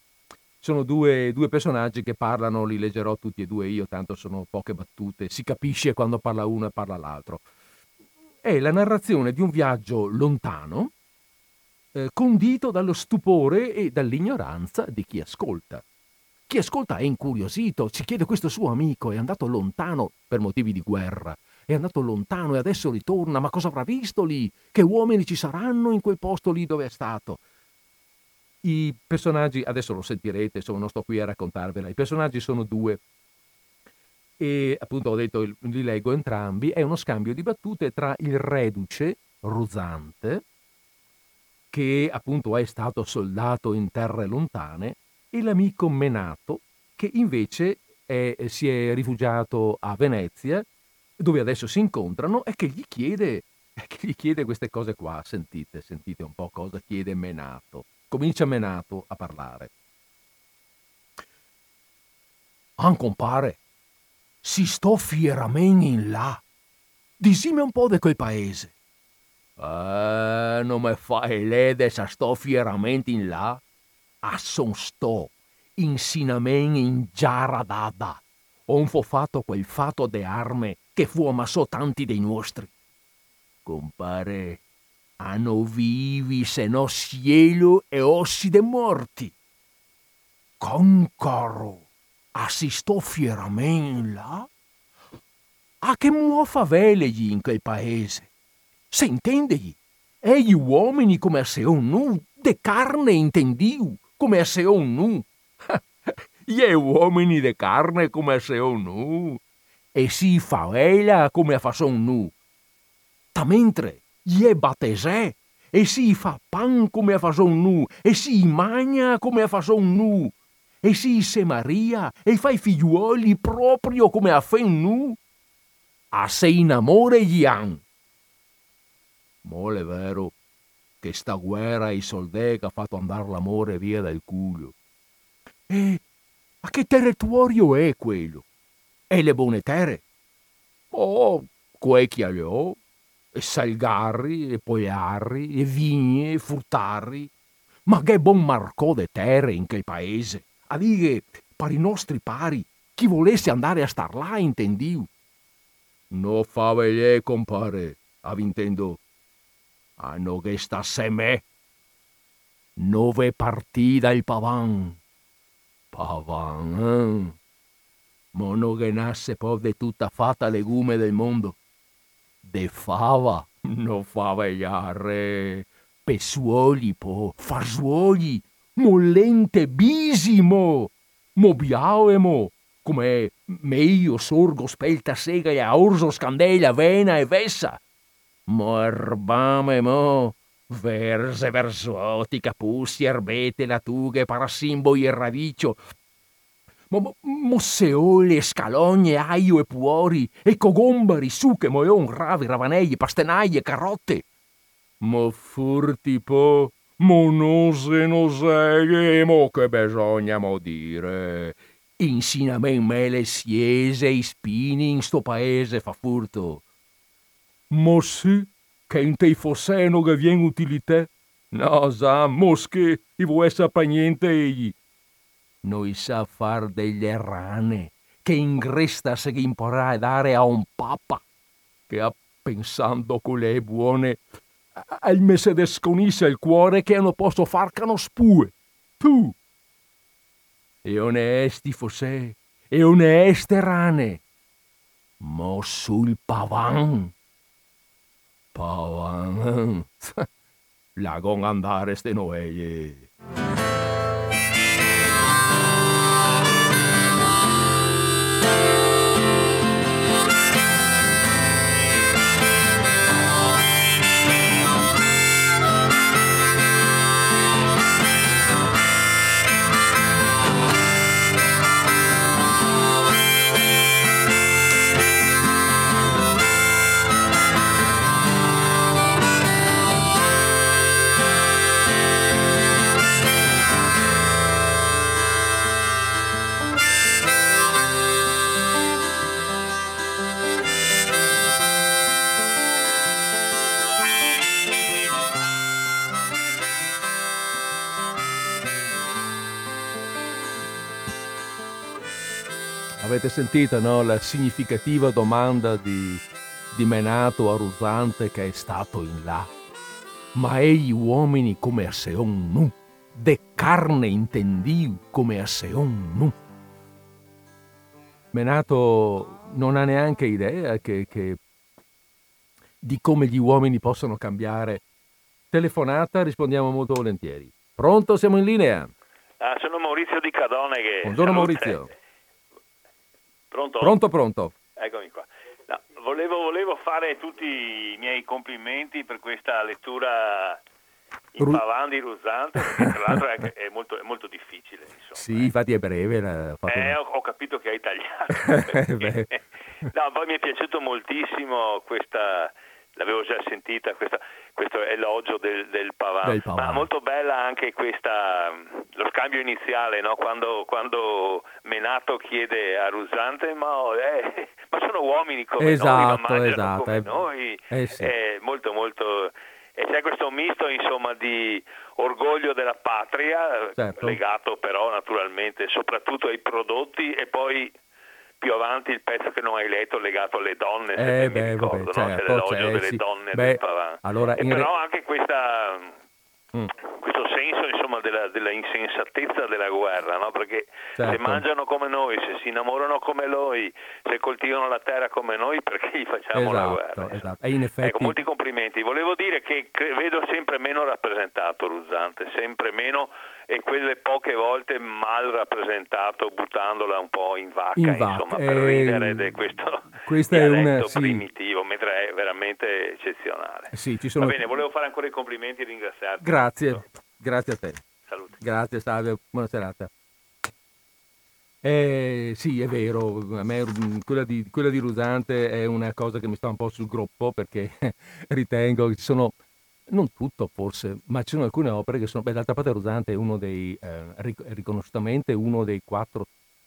S1: Sono due, due, personaggi che parlano, li leggerò tutti e due io, tanto sono poche battute, si capisce quando parla uno e parla l'altro è la narrazione di un viaggio lontano, eh, condito dallo stupore e dall'ignoranza di chi ascolta. Chi ascolta è incuriosito, ci chiede questo suo amico, è andato lontano per motivi di guerra, è andato lontano e adesso ritorna, ma cosa avrà visto lì? Che uomini ci saranno in quel posto lì dove è stato? I personaggi, adesso lo sentirete, insomma non sto qui a raccontarvela, i personaggi sono due, e appunto ho detto li leggo entrambi, è uno scambio di battute tra il reduce Rusante, che appunto è stato soldato in terre lontane, e l'amico Menato, che invece è, si è rifugiato a Venezia, dove adesso si incontrano, e che gli chiede, che gli chiede queste cose qua. Sentite, sentite un po' cosa chiede Menato. Comincia Menato a parlare. Ah, compare, si sto fieramente in là. Dissime un po' di quel paese. Eh, non mi fai lede se sto fieramente in là. A son sto, insinamente in giaradada. Ho un fo fatto quel fatto de arme che fu ammassò tanti dei nostri. Compare, hanno vivi se no cielo e ossi de morti. Concaro, assistò fieramente là? A che muo favelegli in quel paese? Se intendegli? E gli uomini come a seon nu, de carne intendiu, come a seon nu. Gli uomini de carne come a seon nu. E si favela come a fason nu. Ta mentre gli è battesè e si fa pan come a fason nu e si magna come a fason nu e si se maria e fa i figliuoli proprio come a fen. A se in amore gli han. Mole vero che sta guerra i soldati ha fatto andare l'amore via dal culo. E a che territorio è quello? E le buone terre? Oh, quei chiagliò, e salgarri, e poiarri, e vigne, e furtarri. Ma che buon marcò de terre in quel paese? A per i nostri pari, chi volesse andare a star là, intendiu. No faveglie, compare, avintendo hanno che sta se me. Nove partita il pavan. Pavan, eh? Mono che nasse poi de tutta fatta legume del mondo. De fava, no favegliare. Pesuoli po, fasuoli, mollente bisimo. Mobiaemo, come meglio sorgo spelta sega e a orso scandela, vena e vessa Morbame mo, verse versuoti, capussi, erbete, latughe, parasimbo e radicio, mo, mosseole, scalogne, aio e puori, e cogombari, suche, moion, ravi, ravanelli, pastenaie, carotte. Mo furti po, mo nose, noseghe, mo che bisogna mo dire. Insina men mele siese i spini in sto paese fa furto. Mo sì, che in te fosse non che vien utilità. No, sa, mosche, i vuoi sapere niente egli. Noi sa far delle rane, che ingresta se che imporrà a dare a un papa, che ha pensando con le buone, al me se desconisse il cuore che non posso far cano spue. Tu! E onesti fosse, e oneste rane, mo sul pavan Pavan. Lagon andare ste noie. Avete sentito no? la significativa domanda di, di Menato a Ruzzante che è stato in là. Ma egli uomini come a Seon nu, de carne intendiu come a Seon nu. Menato non ha neanche idea che, che, di come gli uomini possono cambiare. Telefonata, rispondiamo molto volentieri. Pronto, siamo in linea.
S5: Ah, sono Maurizio di Cadone.
S1: Buongiorno Maurizio.
S5: Pronto?
S1: Pronto, pronto.
S5: Eccomi qua. No, volevo, volevo, fare tutti i miei complimenti per questa lettura in Ru- pavan di Ruzzante, perché tra l'altro è, è, molto, è molto, difficile. Insomma.
S1: Sì, infatti è breve.
S5: Eh, ho, ho, capito che hai tagliato. no, poi mi è piaciuto moltissimo questa l'avevo già sentita questa, questo elogio del, del Pavan. Ma molto bella anche questa, lo scambio iniziale, no? quando, quando, Menato chiede a Rusante, ma, eh, ma sono uomini come
S1: esatto,
S5: noi,
S1: esatto,
S5: come
S1: eh,
S5: noi.
S1: Eh sì.
S5: È molto molto... E c'è questo misto insomma di orgoglio della patria,
S1: Certo.
S5: legato però naturalmente soprattutto ai prodotti e poi più avanti il pezzo che non hai letto legato alle donne, se
S1: Eh,
S5: ben mi
S1: beh,
S5: ricordo,
S1: vabbè,
S5: no?
S1: certo,
S5: c'è l'elogio
S1: cioè,
S5: delle
S1: sì.
S5: donne
S1: Beh, allora,
S5: e
S1: in re-
S5: però anche questa,
S1: Mm.
S5: questo senso insomma, della, della insensatezza della guerra, no? perché se
S1: Certo.
S5: mangiano come noi, se si innamorano come noi, se coltivano la terra come noi, perché gli facciamo la
S1: Esatto,
S5: guerra? insomma?
S1: esatto. E in effetti...
S5: Ecco, molti complimenti. Volevo dire che vedo sempre meno rappresentato Ruzzante, sempre meno e quelle poche volte mal rappresentato buttandola un po' in vacca,
S1: In vacca,
S5: insomma, per
S1: eh,
S5: ridere di questo
S1: questa è
S5: dialetto
S1: sì.
S5: primitivo, mentre è veramente eccezionale.
S1: Sì, ci sono...
S5: Va bene, volevo fare ancora i complimenti e ringraziarti.
S1: Grazie, grazie a te.
S5: Salute.
S1: Grazie, salve, buona serata. Eh, sì, è vero, a me quella di, quella di Rusante è una cosa che mi sta un po' sul groppo perché ritengo che ci sono, non tutto forse, ma ci sono alcune opere che sono, beh, d'altra parte Rusante è uno dei, eh, ric- riconosciutamente uno dei 4,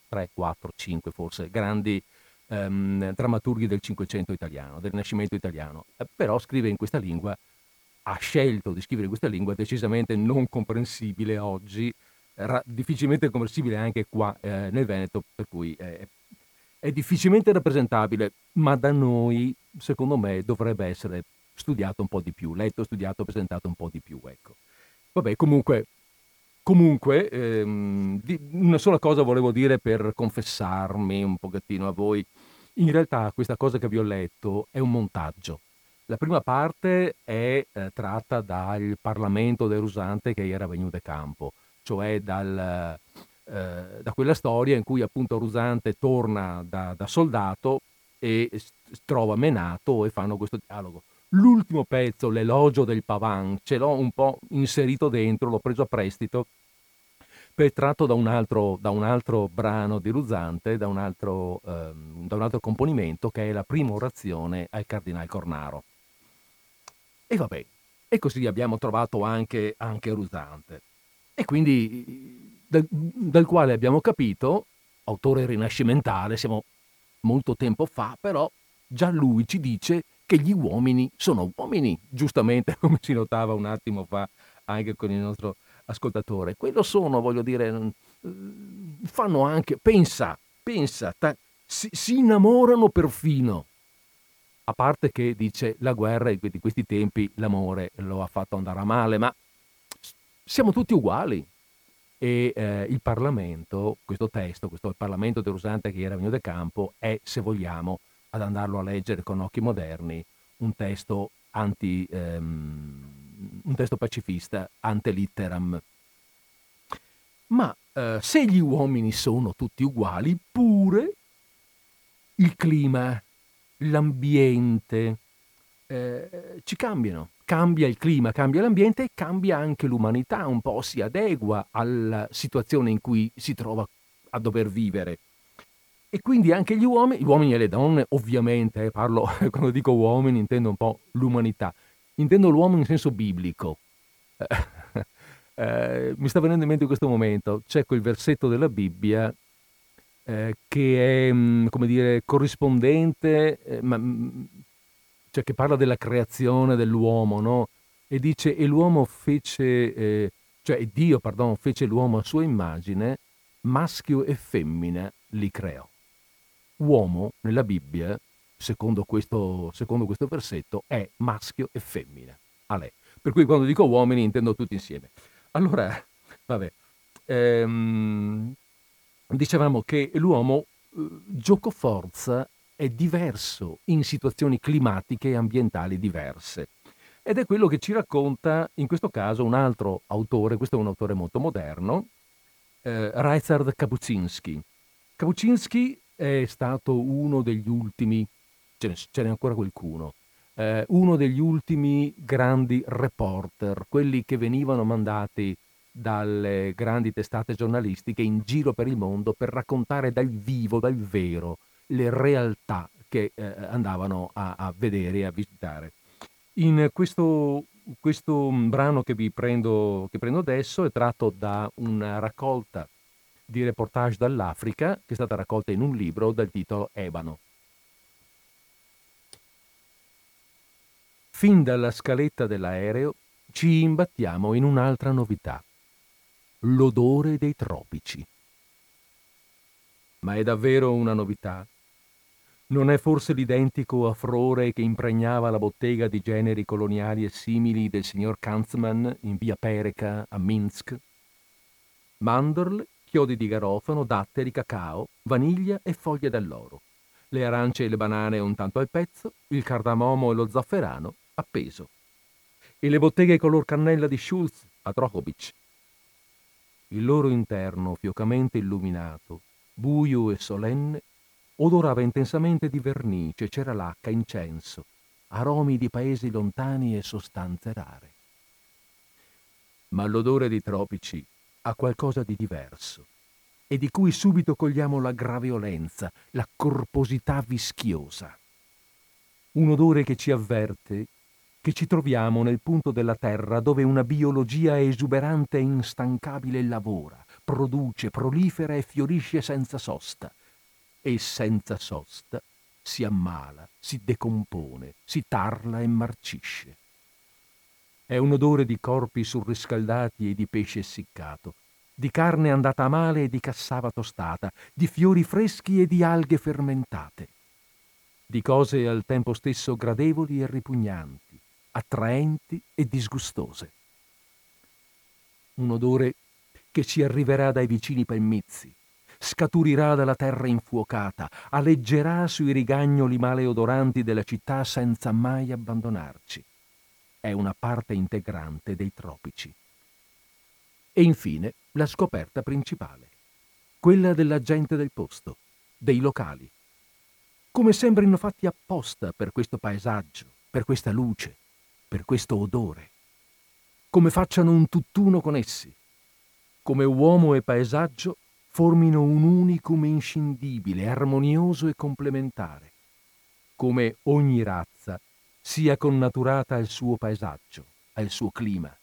S1: 3, 4, 5 forse, grandi ehm, drammaturghi del Cinquecento italiano, del Rinascimento italiano, Eh, però scrive in questa lingua ha scelto di scrivere in questa lingua decisamente non comprensibile oggi, ra- difficilmente comprensibile anche qua eh, nel Veneto, per cui è difficilmente rappresentabile, ma da noi, secondo me, dovrebbe essere studiato un po' di più, letto, studiato, presentato un po' di più. Ecco. Vabbè, comunque, comunque ehm, una sola cosa volevo dire per confessarmi un pochettino a voi. In realtà questa cosa che vi ho letto è un montaggio. La prima parte è eh, tratta dal Parlamento del Rusante che era venuto a campo, cioè dal, eh, da quella storia in cui appunto Rusante torna da, da soldato e trova Menato e fanno questo dialogo. L'ultimo pezzo, l'elogio del Pavan, ce l'ho un po' inserito dentro, l'ho preso a prestito, per tratto da un altro, da un altro brano di Ruzzante, da un altro, ehm, da un altro componimento che è la prima orazione al Cardinal Cornaro. E vabbè, e così abbiamo trovato anche, anche Rusante. E quindi dal, dal quale abbiamo capito, autore rinascimentale, siamo molto tempo fa, però già lui ci dice che gli uomini sono uomini, giustamente come si notava un attimo fa anche con il nostro ascoltatore. Quello sono, voglio dire, mm, fanno anche, pensa, pensa, ta- si, si innamorano perfino. A parte che dice la guerra di que- di questi tempi l'amore lo ha fatto andare a male, ma siamo tutti uguali. E eh, il Parlamento, questo testo, questo Parlamento del Rusante che era venuto da campo, è, se vogliamo, ad andarlo a leggere con occhi moderni, un testo anti, ehm, un testo pacifista, ante litteram. Ma eh, se gli uomini sono tutti uguali, pure il clima, l'ambiente eh, ci cambiano. Cambia il clima, cambia l'ambiente e cambia anche l'umanità, un po' si adegua alla situazione in cui si trova a dover vivere. E quindi anche gli uomini, gli uomini e le donne, ovviamente, eh, parlo quando dico uomini intendo un po' l'umanità, intendo l'uomo in senso biblico. Eh, mi sta venendo in mente in questo momento, c'è quel versetto della Bibbia eh, che è, mh, come dire, corrispondente, eh, ma, mh, cioè che parla della creazione dell'uomo, no? E dice, e l'uomo fece, eh, cioè Dio, pardon, fece l'uomo a sua immagine, maschio e femmina li creò. Uomo, nella Bibbia, secondo questo, secondo questo versetto, è maschio e femmina. A lei. Per cui quando dico uomini intendo tutti insieme. Allora, vabbè, ehm, dicevamo che l'uomo eh, giocoforza è diverso in situazioni climatiche e ambientali diverse. Ed è quello che ci racconta in questo caso un altro autore, questo è un autore molto moderno, eh, Ryszard Kapuscinski. Kapuscinski è stato uno degli ultimi, ce n'è, ce n'è ancora qualcuno, eh, uno degli ultimi grandi reporter, quelli che venivano mandati dalle grandi testate giornalistiche in giro per il mondo per raccontare dal vivo, dal vero, le realtà che eh, andavano a, a vedere e a visitare. In questo, questo brano che vi prendo, che prendo adesso è tratto da una raccolta di reportage dall'Africa che è stata raccolta in un libro dal titolo Ebano. Fin dalla scaletta dell'aereo ci imbattiamo in un'altra novità, l'odore dei tropici. Ma è davvero una novità? Non è forse l'identico affrore che impregnava la bottega di generi coloniali e simili del signor Kanzman in via Pereca a Minsk? Mandorle, chiodi di garofano, datteri, cacao, vaniglia e foglie d'alloro. Le arance e le banane un tanto al pezzo, il cardamomo e lo zafferano appeso. E le botteghe color cannella di Schulz a Drogovic. Il loro interno, fiocamente illuminato, buio e solenne, odorava intensamente di vernice, ceralacca, incenso, aromi di paesi lontani e sostanze rare. Ma l'odore dei tropici ha qualcosa di diverso e di cui subito cogliamo la graviolenza, la corposità vischiosa. Un odore che ci avverte che ci troviamo nel punto della Terra dove una biologia esuberante e instancabile lavora, produce, prolifera e fiorisce senza sosta, e senza sosta si ammala, si decompone, si tarla e marcisce. È un odore di corpi surriscaldati e di pesce essiccato, di carne andata a male e di cassava tostata, di fiori freschi e di alghe fermentate, di cose al tempo stesso gradevoli e ripugnanti, attraenti e disgustose. Un odore che ci arriverà dai vicini pelmizzi, scaturirà dalla terra infuocata, aleggerà sui rigagnoli maleodoranti della città senza mai abbandonarci. È una parte integrante dei tropici. E infine la scoperta principale, quella della gente del posto, dei locali. Come sembrino fatti apposta per questo paesaggio, per questa luce, per questo odore. Come facciano un tutt'uno con essi. Come uomo e paesaggio formino un unicum inscindibile, armonioso e complementare, come ogni razza sia connaturata al suo paesaggio, al suo clima.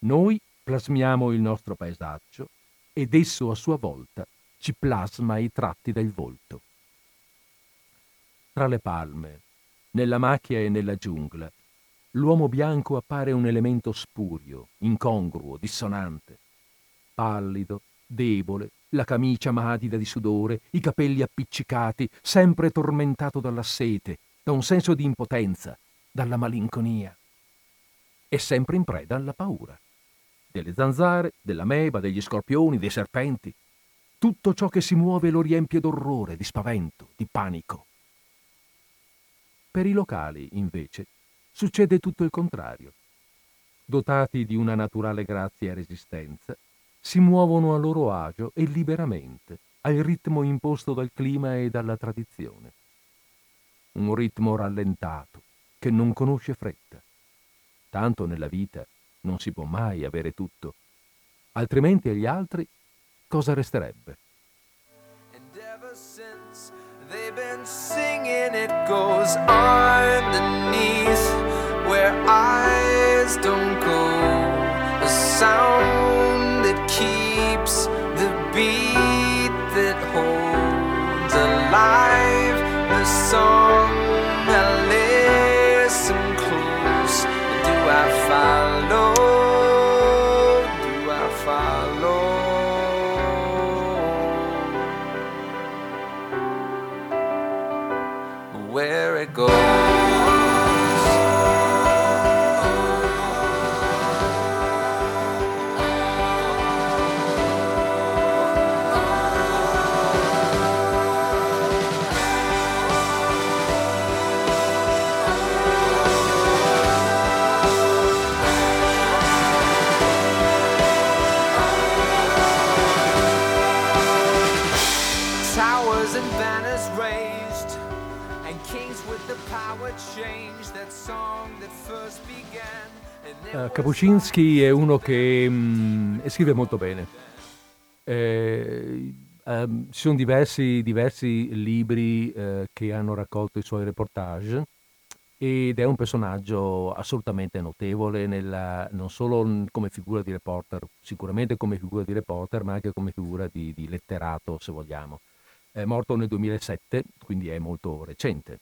S1: Noi plasmiamo il nostro paesaggio ed esso a sua volta ci plasma i tratti del volto. Tra le palme, nella macchia e nella giungla, l'uomo bianco appare un elemento spurio, incongruo, dissonante, pallido, debole, la camicia madida di sudore, i capelli appiccicati, sempre tormentato dalla sete, da un senso di impotenza, dalla malinconia. E sempre in preda alla paura. Delle zanzare, dell'ameba, degli scorpioni, dei serpenti. Tutto ciò che si muove lo riempie d'orrore, di spavento, di panico. Per i locali, invece, succede tutto il contrario. Dotati di una naturale grazia e resistenza, si muovono a loro agio e liberamente, al ritmo imposto dal clima e dalla tradizione. Un ritmo rallentato, che non conosce fretta. Tanto nella vita non si può mai avere tutto, altrimenti agli altri cosa resterebbe? They've been singing it goes underneath where eyes don't go. A sound keeps the beat that holds alive the song. Uh, Kapuscinski è uno che mm, scrive molto bene. Eh, um, ci sono diversi, diversi libri eh, che hanno raccolto i suoi reportage ed è un personaggio assolutamente notevole nella, non solo come figura di reporter, sicuramente come figura di reporter, ma anche come figura di, di letterato, se vogliamo. È morto nel 2007, quindi è molto recente.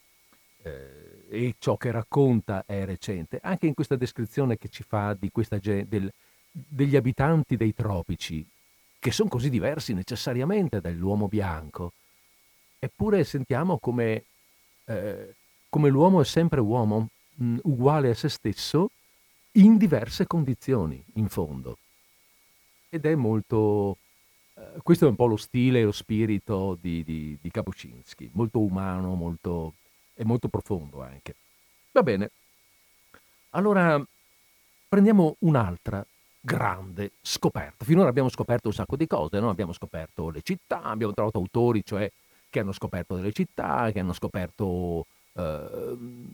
S1: Eh, e ciò che racconta è recente. Anche in questa descrizione che ci fa questa, del, degli abitanti dei tropici, che sono così diversi necessariamente dall'uomo bianco, eppure sentiamo come eh, come l'uomo è sempre uomo, mh, mm, uguale a se stesso, in diverse condizioni, in fondo. Ed è molto... Eh, questo è un po' lo stile e lo spirito di, di, di molto umano molto, e molto profondo anche. Va bene. Allora prendiamo un'altra grande scoperta. Finora abbiamo scoperto un sacco di cose, no? abbiamo scoperto le città, abbiamo trovato autori, cioè che hanno scoperto delle città, che hanno scoperto Ehm,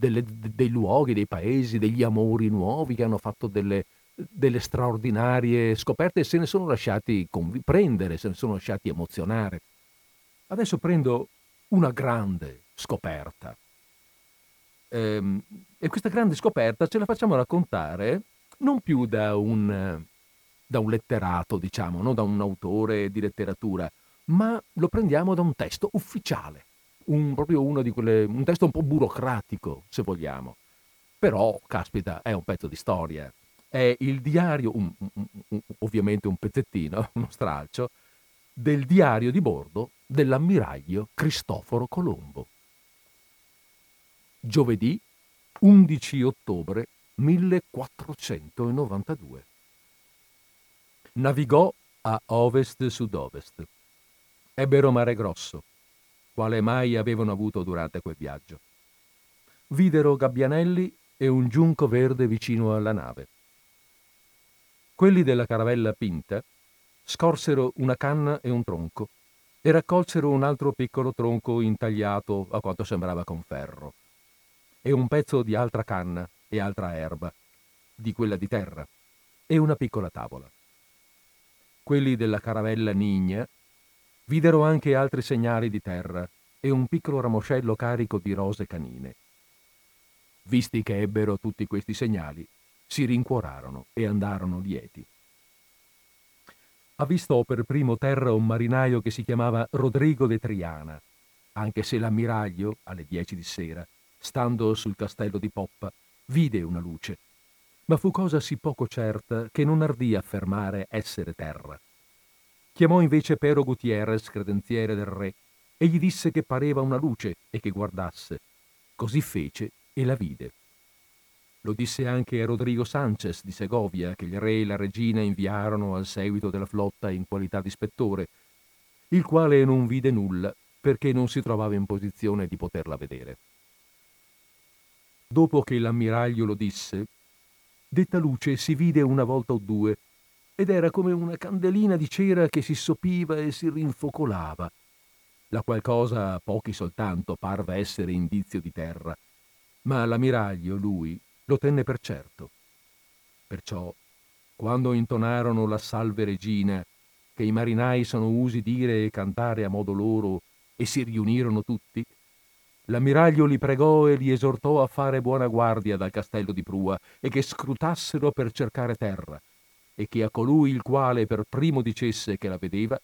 S1: delle, dei luoghi, dei paesi, degli amori nuovi che hanno fatto delle, delle straordinarie scoperte e se ne sono lasciati prendere, se ne sono lasciati emozionare. Adesso prendo una grande scoperta. Ehm, e questa grande scoperta ce la facciamo raccontare non più da un, da un letterato, diciamo, non da un autore di letteratura, ma lo prendiamo da un testo ufficiale un, proprio uno di quelle, un testo un po' burocratico, se vogliamo. Però, caspita, è un pezzo di storia. È il diario, un, un, ovviamente un pezzettino, uno stralcio, del diario di bordo dell'ammiraglio Cristoforo Colombo. Giovedì 11 ottobre 1492. Navigò a ovest-sud-ovest. Ebbero mare grosso quale mai avevano avuto durante quel viaggio. Videro gabbianelli e un giunco verde vicino alla nave. Quelli della caravella Pinta scorsero una canna e un tronco e raccolsero un altro piccolo tronco intagliato a quanto sembrava con ferro e un pezzo di altra canna e altra erba, di quella di terra, e una piccola tavola. Quelli della caravella Nigna videro anche altri segnali di terra e un piccolo ramoscello carico di rose canine. Visti che ebbero tutti questi segnali, si rincuorarono e andarono lieti. Avvistò per primo terra un marinaio che si chiamava Rodrigo de Triana, anche se l'ammiraglio, alle dieci di sera, stando sul castello di Poppa, vide una luce, ma fu cosa sì poco certa che non ardì affermare essere terra. Chiamò invece Pero Gutierrez, credenziere del re, e gli disse che pareva una luce e che guardasse. Così fece e la vide. Lo disse anche a Rodrigo Sanchez di Segovia, che il re e la regina inviarono al seguito della flotta in qualità di ispettore, il quale non vide nulla perché non si trovava in posizione di poterla vedere. Dopo che l'ammiraglio lo disse, detta luce si vide una volta o due ed era come una candelina di cera che si sopiva e si rinfocolava, la qual cosa a pochi soltanto parve essere indizio di terra, ma l'ammiraglio, lui, lo tenne per certo. Perciò, quando intonarono la salve regina, che i marinai sono usi dire e cantare a modo loro, e si riunirono tutti, l'ammiraglio li pregò e li esortò a fare buona guardia dal castello di prua e che scrutassero per cercare terra, e che a colui il quale per primo dicesse che la vedeva,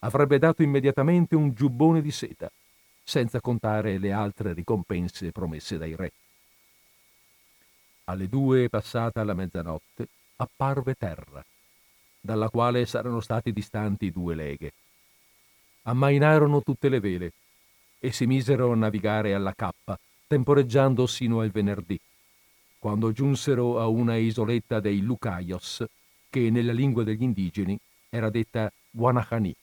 S1: avrebbe dato immediatamente un giubbone di seta, senza contare le altre ricompense promesse dai re. Alle due passata la mezzanotte apparve terra, dalla quale saranno stati distanti due leghe. Ammainarono tutte le vele e si misero a navigare alla cappa, temporeggiando sino al venerdì, quando giunsero a una isoletta dei Lucaios, che nella lingua degli indigeni era detta Guanahani.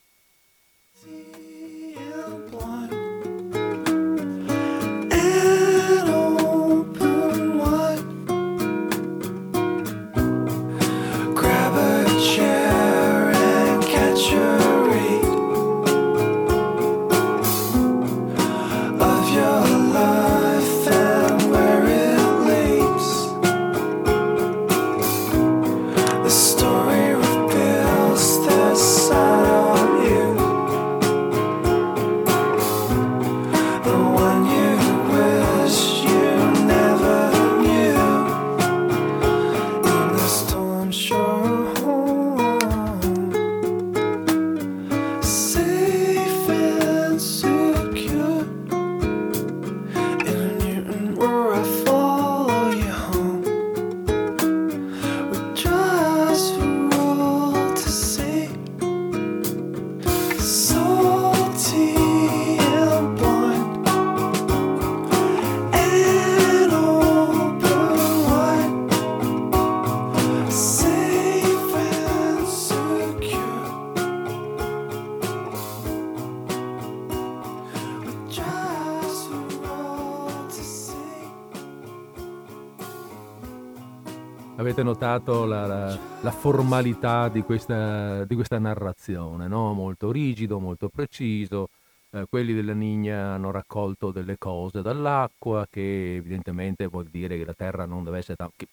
S1: Avete notato la, la, la formalità di questa, di questa narrazione, no? molto rigido, molto preciso. Eh, quelli della Nigna hanno raccolto delle cose dall'acqua, che evidentemente vuol dire che la terra non deve essere tanto,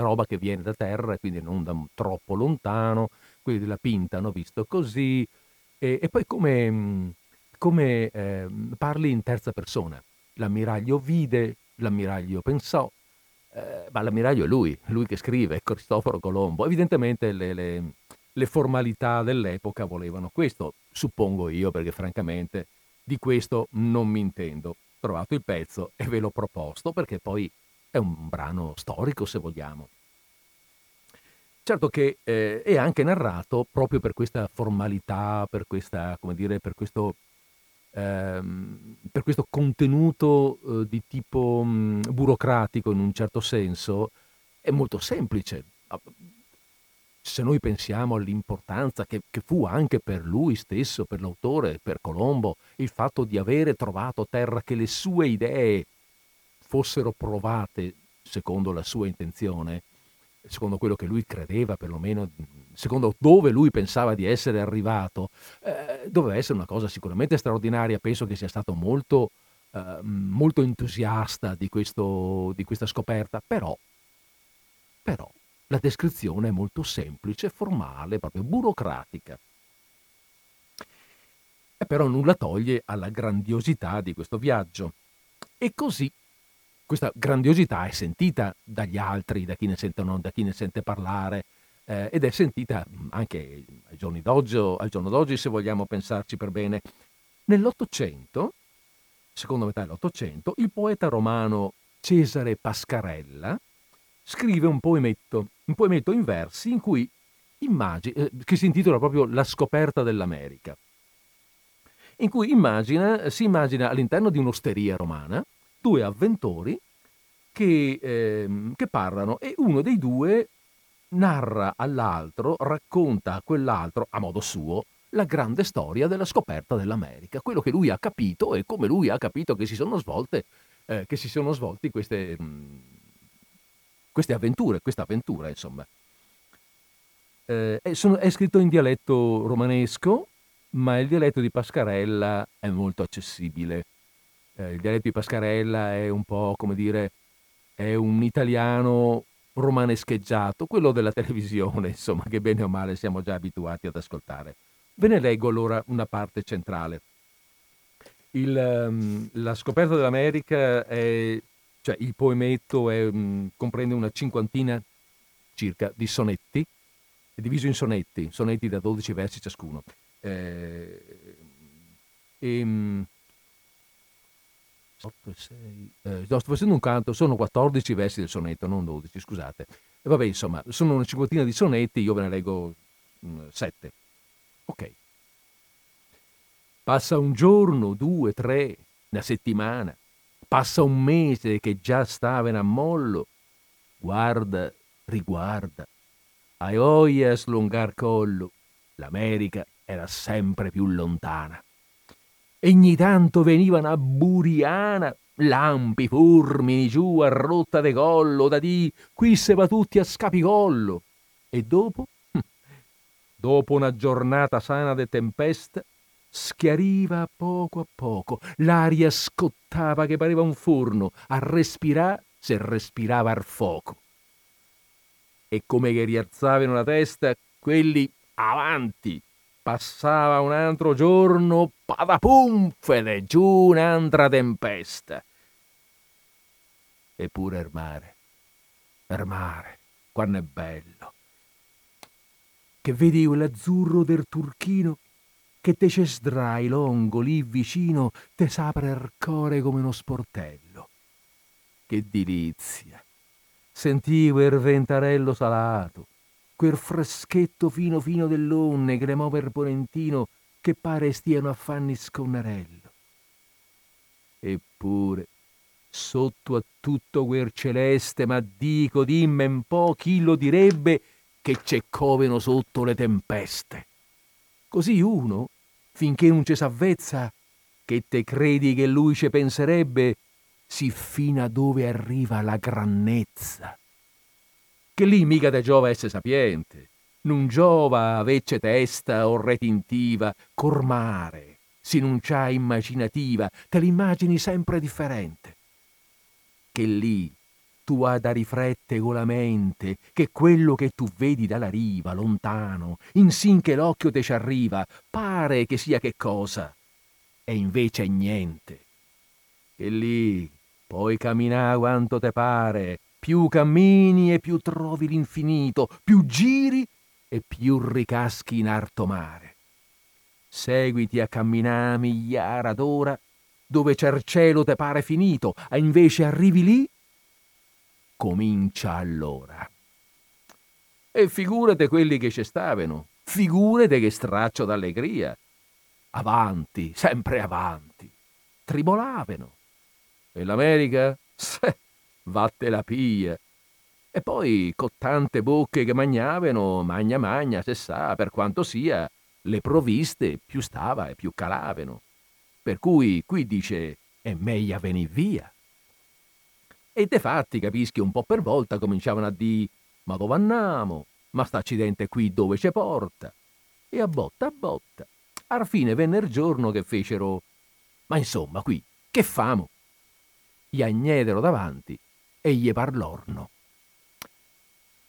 S1: roba che viene da terra e quindi non da troppo lontano. Quelli della Pinta hanno visto così. E, e poi come, come eh, parli in terza persona. L'ammiraglio vide, l'ammiraglio pensò, eh, ma l'ammiraglio è lui, lui che scrive, Cristoforo Colombo. Evidentemente le, le, le formalità dell'epoca volevano questo, suppongo io, perché francamente di questo non mi intendo. Ho trovato il pezzo e ve l'ho proposto perché poi è un brano storico, se vogliamo. Certo che eh, è anche narrato proprio per questa formalità, per, questa, dire, per questo ehm, per questo contenuto eh, di tipo mh, mm, burocratico in un certo senso, è molto semplice. Se noi pensiamo all'importanza che, che fu anche per lui stesso, per l'autore, per Colombo, il fatto di avere trovato terra che le sue idee fossero provate secondo la sua intenzione, secondo quello che lui credeva, perlomeno secondo dove lui pensava di essere arrivato, eh, doveva essere una cosa sicuramente straordinaria. Penso che sia stato molto, eh, molto entusiasta di, questo, di, questa scoperta, però, però la descrizione è molto semplice, formale, proprio burocratica. E però nulla toglie alla grandiosità di questo viaggio. E così questa grandiosità è sentita dagli altri, da chi ne, sentono, da chi ne sente parlare, eh, ed è sentita anche al giorno d'oggi, se vogliamo pensarci per bene. Nell'Ottocento, seconda metà dell'Ottocento, il poeta romano Cesare Pascarella scrive un poemetto, un poemetto in versi in cui immagina, eh, che si intitola proprio La scoperta dell'America, in cui immagina, si immagina all'interno di un'osteria romana due avventori che, eh, che parlano e uno dei due narra all'altro, racconta a quell'altro, a modo suo, la grande storia della scoperta dell'America, quello che lui ha capito e come lui ha capito che si sono svolte, eh, che si sono svolti queste, mh, mm, queste avventure, questa avventura, insomma. Eh, è, sono, è scritto in dialetto romanesco, ma il dialetto di Pascarella è molto accessibile eh, il dialetto di Pascarella è un po' come dire, è un italiano romanescheggiato, quello della televisione, insomma, che bene o male siamo già abituati ad ascoltare. Ve ne leggo allora una parte centrale. Il, um, la scoperta dell'America è, cioè il poemetto è, um, comprende una cinquantina circa di sonetti, è diviso in sonetti, sonetti da 12 versi ciascuno. Eh, e, um, 8 6. Eh, sto facendo un canto, sono 14 versi del sonetto, non 12, scusate. E vabbè, insomma, sono una cinquantina di sonetti, io ve ne leggo 7. Mm, ok. Passa un giorno, due, tre, una settimana, passa un mese che già stava in ammollo. Guarda, riguarda, a oia slungar collo, l'America era sempre più lontana. E ogni tanto venivano a Buriana, lampi, fulmini giù a rotta de collo, da di qui se va tutti a scapicollo. E dopo? dopo una giornata sana de tempesta, schiariva a poco a poco, l'aria scottava che pareva un forno, a respirare se respirava al fuoco. E come che rialzavano la testa, quelli avanti, Passava un altro giorno, padapumfede, giù un'altra tempesta. Eppure il mare, il mare, quando è bello. Che vedi quell'azzurro del turchino che te c'è sdrai longo lì vicino, te s'apre il cuore come uno sportello. Che delizia! Sentivo il ventarello salato, quel freschetto fino fino dell'onne muove il ponentino che pare stiano a fanni sconnarello. Eppure, sotto a tutto quel celeste, ma dico, dimmi un po' chi lo direbbe che c'è coveno sotto le tempeste. Così uno, finché non ci s'avvezza, che te credi che lui ci penserebbe, si fino a dove arriva la grannezza che lì mica te giova essere sapiente, non giova avecce testa o retintiva, cormare, se non c'ha immaginativa, te l'immagini sempre differente. Che lì tu hai da riflette con la mente che quello che tu vedi dalla riva, lontano, insin che l'occhio te ci arriva, pare che sia che cosa, e invece è niente. Che lì puoi camminare quanto te pare, più cammini e più trovi l'infinito, più giri e più ricaschi in arto mare. Seguiti a camminare migliaia d'ora, dove cielo te pare finito, e invece arrivi lì comincia allora. E figurate quelli che ci stavano, figurate che straccio d'allegria. Avanti, sempre avanti. Tribolavano. E l'America? Se, vatte la pia. E poi, con tante bocche che magnavano, magna magna, se sa, per quanto sia, le provviste più stava e più calavano. Per cui qui dice, è meglio venir via. E de fatti, capischi, un po' per volta cominciavano a dire ma dove andiamo? Ma sta accidente qui dove ci porta? E a botta a botta. Alla fine venne il giorno che fecero ma insomma qui, che famo? Gli agnedero davanti e gli parlorno.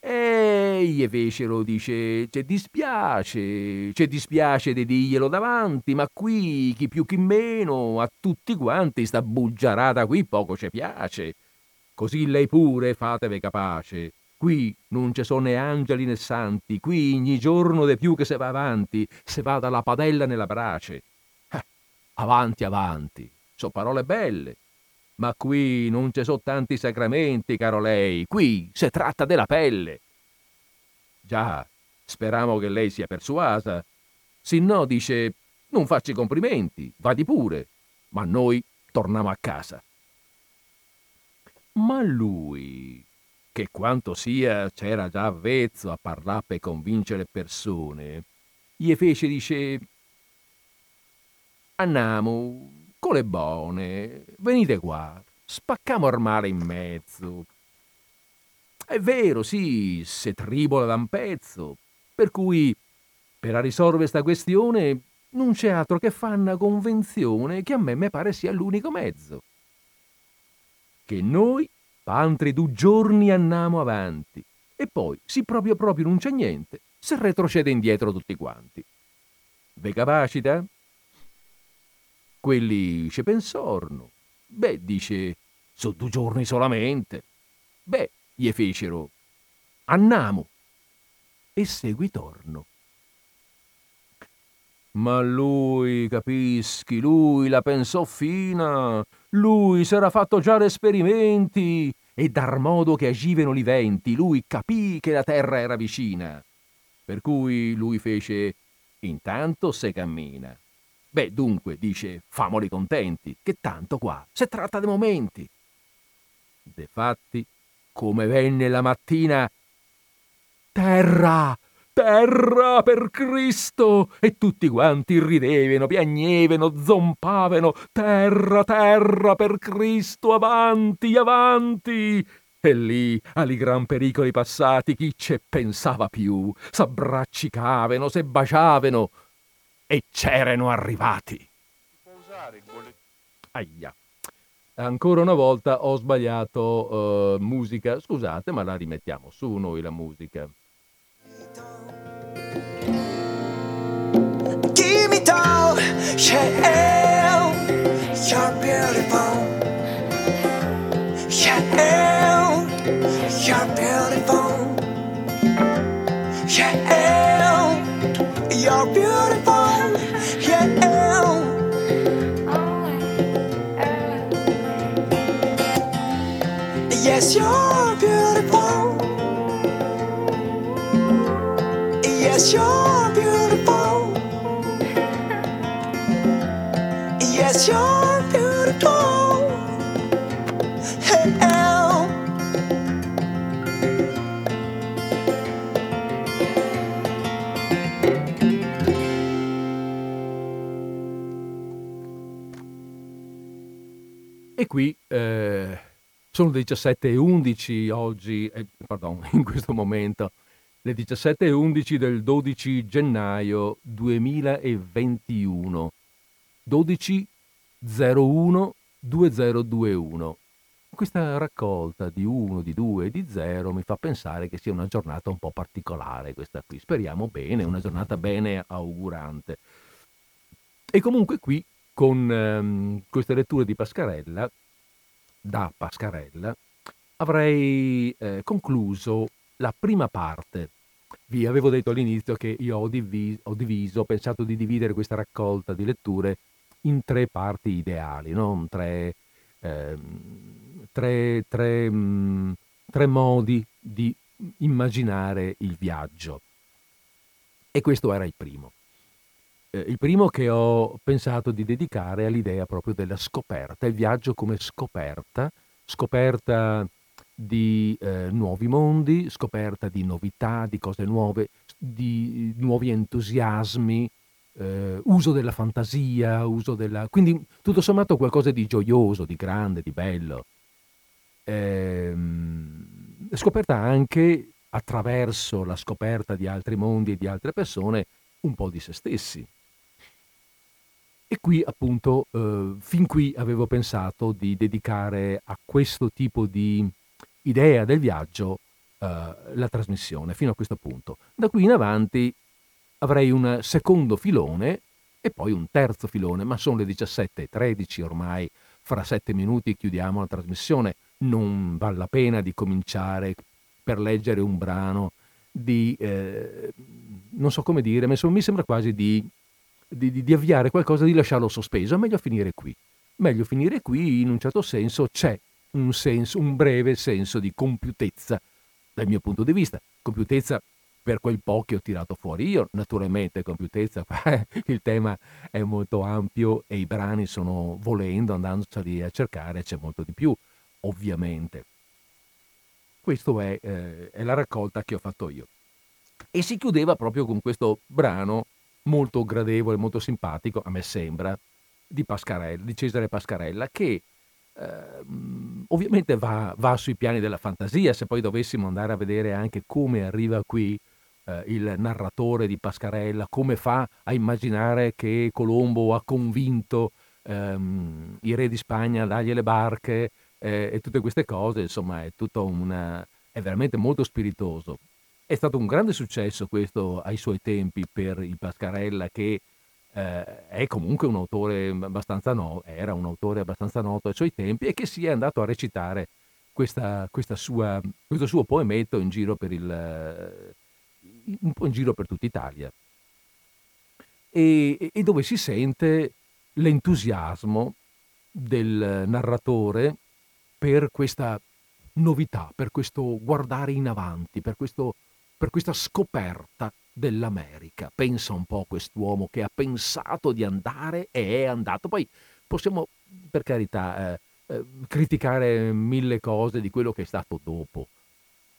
S1: E gli fecero, dice, ci dispiace, ci dispiace di dirglielo davanti, ma qui, chi più chi meno, a tutti quanti sta bugiarata qui poco ci piace. Così lei pure fatevi capace. Qui non ci sono né angeli né santi, qui ogni giorno de più che se va avanti, se va dalla padella nella brace. Eh, avanti, avanti, so parole belle, ma qui non ci sono tanti sacramenti, caro lei, qui si tratta della pelle. Già, speriamo che lei sia persuasa. No, dice, non facci complimenti, vadi pure, ma noi torniamo a casa. Ma lui, che quanto sia c'era già avvezzo a parlare per convincere persone, gli fece dice andiamo con le buone, venite qua, spaccamo il mare in mezzo. È vero, sì, se tribola da un pezzo, per cui per risolvere questa questione non c'è altro che fa una convenzione che a me mi pare sia l'unico mezzo che noi, pa altri due giorni andiamo avanti, e poi, se proprio proprio non c'è niente, se retrocede indietro tutti quanti. Ve capacita? Quelli ci pensorno. Beh, dice, sono due giorni solamente. Beh, gli fecero, andiamo. E seguitorno. Ma lui, capischi, lui la pensò fina, lui s'era fatto già esperimenti e dar modo che agivano i venti, lui capì che la terra era vicina. Per cui lui fece, intanto se cammina. Beh, dunque, dice, famoli contenti, che tanto qua, se tratta di momenti. De fatti, come venne la mattina, terra, terra per Cristo! E tutti quanti ridevano, piagnevano, zompavano, terra, terra per Cristo, avanti, avanti! E lì, ali gran pericoli passati, chi ce pensava più? S'abbraccicavano, se baciavano e c'erano arrivati. Aia. Ancora una volta ho sbagliato uh, musica. Scusate, ma la rimettiamo su noi la musica.
S6: Give me down, yeah, you're beautiful. Yeah, you're beautiful. Yeah, you're beautiful. Yes, you're beautiful. Yes, you're beautiful. Yes, you're beautiful. Hey,
S1: E qui eh, Sono le 17.11 oggi, eh, pardon, in questo momento, le 17.11 del 12 gennaio 2021. 12.01 2021. Questa raccolta di 1, di 2 e di 0 mi fa pensare che sia una giornata un po' particolare questa qui. Speriamo bene, una giornata bene augurante. E comunque qui con ehm, queste letture di Pascarella, da Pascarella, avrei eh, concluso la prima parte. Vi avevo detto all'inizio che io ho diviso, ho diviso, ho pensato di dividere questa raccolta di letture in tre parti ideali, no? tre, eh, tre, tre, mh, mm, tre modi di immaginare il viaggio. E questo era il primo. Eh, il primo che ho pensato di dedicare all'idea proprio della scoperta, il viaggio come scoperta, scoperta di eh, nuovi mondi, scoperta di novità, di cose nuove, di nuovi entusiasmi, eh, uso della fantasia, uso della... quindi tutto sommato qualcosa di gioioso, di grande, di bello. Ehm, scoperta anche attraverso la scoperta di altri mondi e di altre persone un po' di se stessi. E qui appunto, eh, fin qui avevo pensato di dedicare a questo tipo di idea del viaggio eh, la trasmissione, fino a questo punto. Da qui in avanti avrei un secondo filone e poi un terzo filone, ma sono le 17.13 ormai, fra sette minuti chiudiamo la trasmissione, non vale la pena di cominciare per leggere un brano di, eh, non so come dire, ma mi sembra quasi di, di, di, di avviare qualcosa, di lasciarlo sospeso, è meglio finire qui. Meglio finire qui, in un certo senso c'è un senso, un breve senso di compiutezza dal mio punto di vista. Compiutezza per quel po' che ho tirato fuori io. Naturalmente, compiutezza, il tema è molto ampio e i brani sono volendo, andandoli a cercare, c'è molto di più, ovviamente. Questa è, eh, è la raccolta che ho fatto io. E si chiudeva proprio con questo brano molto gradevole, molto simpatico, a me sembra, di, Pascarella, di Cesare Pascarella, che eh, ovviamente va, va, sui piani della fantasia, se poi dovessimo andare a vedere anche come arriva qui eh, il narratore di Pascarella, come fa a immaginare che Colombo ha convinto ehm, i re di Spagna a dargli le barche eh, e tutte queste cose, insomma è una, è veramente molto spiritoso. È stato un grande successo questo ai suoi tempi per il Pascarella che eh, è comunque un autore abbastanza noto, era un autore abbastanza noto ai suoi tempi e che si è andato a recitare questa, questa sua, questo suo poemetto in giro per il, in giro per tutta Italia. E, e dove si sente l'entusiasmo del narratore per questa novità, per questo guardare in avanti, per, questo, per questa scoperta dell'America. Pensa un po' a quest'uomo che ha pensato di andare e è andato. Poi possiamo, per carità, eh, eh, criticare mille cose di quello che è stato dopo,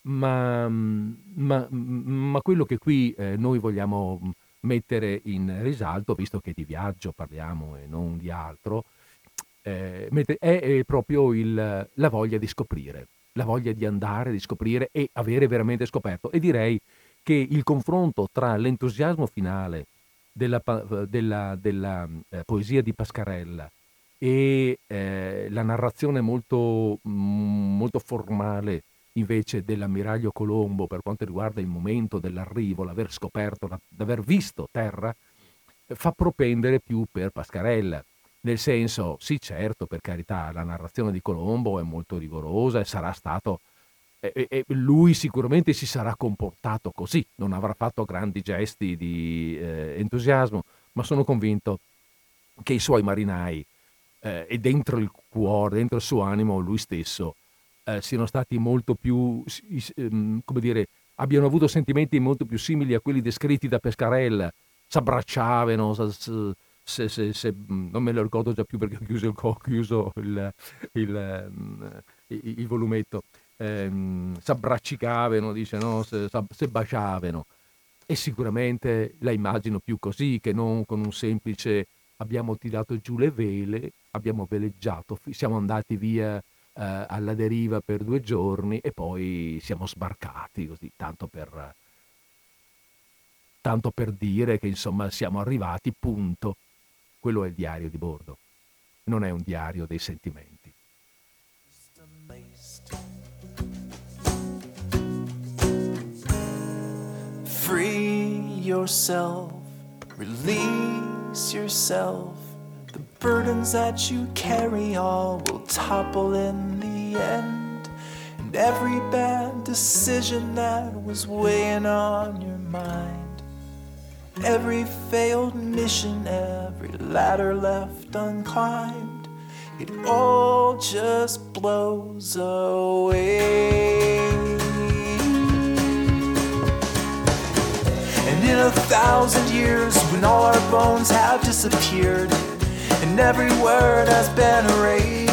S1: ma, ma, ma quello che qui eh, noi vogliamo mettere in risalto, visto che di viaggio parliamo e non di altro, eh, è, proprio il, la voglia di scoprire, la voglia di andare, di scoprire e avere veramente scoperto. E direi che il confronto tra l'entusiasmo finale della, della, della eh, poesia di Pascarella e eh, la narrazione molto, molto formale invece dell'ammiraglio Colombo per quanto riguarda il momento dell'arrivo, l'aver scoperto, l'aver visto terra, fa propendere più per Pascarella. Nel senso, sì certo, per carità, la narrazione di Colombo è molto rigorosa e sarà stato... E, e lui sicuramente si sarà comportato così, non avrà fatto grandi gesti di eh, entusiasmo, ma sono convinto che i suoi marinai eh, e dentro il cuore, dentro il suo animo, lui stesso eh, siano stati molto più, ehm, come dire, abbiano avuto sentimenti molto più simili a quelli descritti da Pescarella, s'abbracciavano, se, se, se, non me lo ricordo già più perché ho chiuso il, ho chiuso il, il, il, volumetto, ehm, s'abbraccicavano, dice, no? se, se baciavano. E sicuramente la immagino più così che non con un semplice abbiamo tirato giù le vele, abbiamo veleggiato, siamo andati via eh, alla deriva per due giorni e poi siamo sbarcati così, tanto per, tanto per dire che insomma siamo arrivati, punto. Quello è il diario di bordo, non è un diario dei sentimenti.
S6: Free yourself, release yourself. The burdens that you carry all will topple in the end. And every bad decision that was weighing on your mind, every failed mission, every ladder left unclimbed, it all just blows away. And in a thousand years, when all our bones have disappeared, and every word has been erased,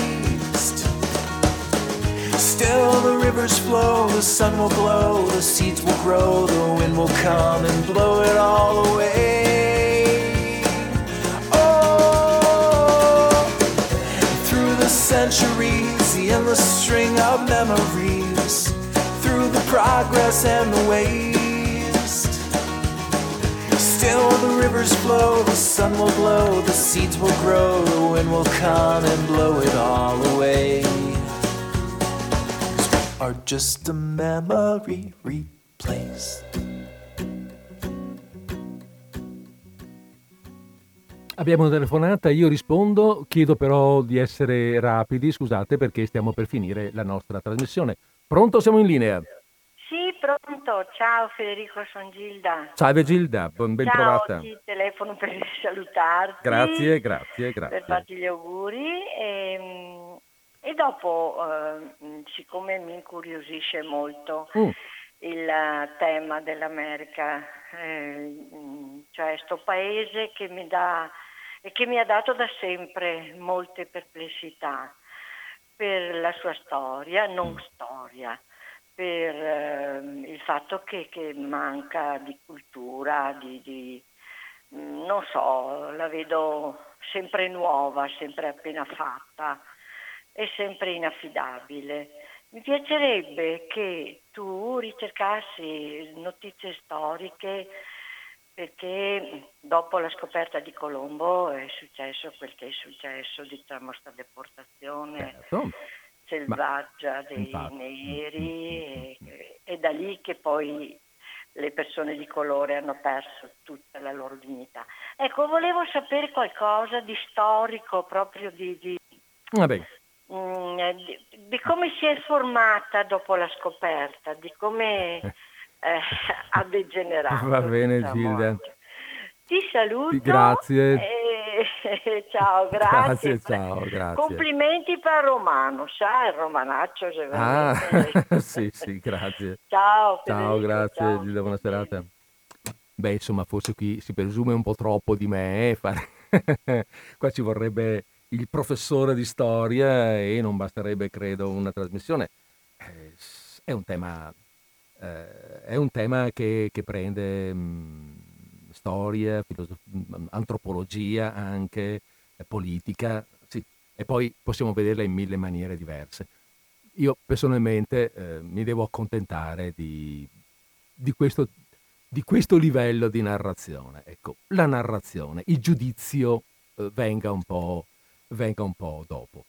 S6: still the rivers flow, the sun will glow, the seeds will grow, the wind will come and blow it all away. Oh, through the centuries, the endless string of memories, through the progress and the waste. Still the rivers flow, the sun will glow, the seeds will grow, the wind will come and blow it all away. Are just a memory replaced.
S1: Abbiamo una telefonata, io rispondo, chiedo però di essere rapidi, scusate perché stiamo per finire la nostra trasmissione. Pronto, siamo in linea.
S7: Sì, pronto. Ciao Federico, sono Gilda.
S1: Salve Gilda, ben,
S7: Ciao,
S1: trovata.
S7: ti telefono per salutarti.
S1: Grazie, grazie,
S7: Per
S1: grazie.
S7: farti gli auguri. E, e dopo, eh, siccome mi incuriosisce molto
S1: Mm.
S7: il eh, tema dell'America, eh, mm, cioè sto paese che mi dà e che mi ha dato da sempre molte perplessità per la sua storia, non storia, per ehm, il fatto che, che manca di cultura, di, di- mm, non so, la vedo sempre nuova, sempre appena fatta e sempre inaffidabile. Mi piacerebbe che tu ricercassi notizie storiche perché dopo la scoperta di Colombo è successo quel che è successo, diciamo, sta deportazione
S1: Certo.
S7: selvaggia dei
S1: infatti.
S7: neri e, e da lì che poi le persone di colore hanno perso tutta la loro dignità. Ecco, volevo sapere qualcosa di storico, proprio di, di, eh, di- di come si è formata dopo la scoperta, di come eh, ha degenerato.
S1: Va bene, Gilda.
S7: Ti saluto.
S1: Grazie.
S7: e- ciao, grazie.
S1: Grazie, ciao, grazie.
S7: Complimenti per Romano, sai, il romanaccio. se
S1: Ah, sì, sì, grazie.
S7: Ciao,
S1: Ciao,
S7: Federico,
S1: grazie
S7: ciao.
S1: Gilda, buona serata. Beh, insomma, forse qui si presume un po' troppo di me. eh, fare- Qua ci vorrebbe il professore di storia e non basterebbe, credo, una trasmissione. Eh, È un tema, eh, è un tema che, che prende mh, storia, mh, antropologia anche, eh, politica, sì, e poi possiamo vederla in mille maniere diverse. Io personalmente eh, mi devo accontentare di, di questo, di questo livello di narrazione. Ecco, la narrazione, il giudizio venga, un po', venga un po' dopo,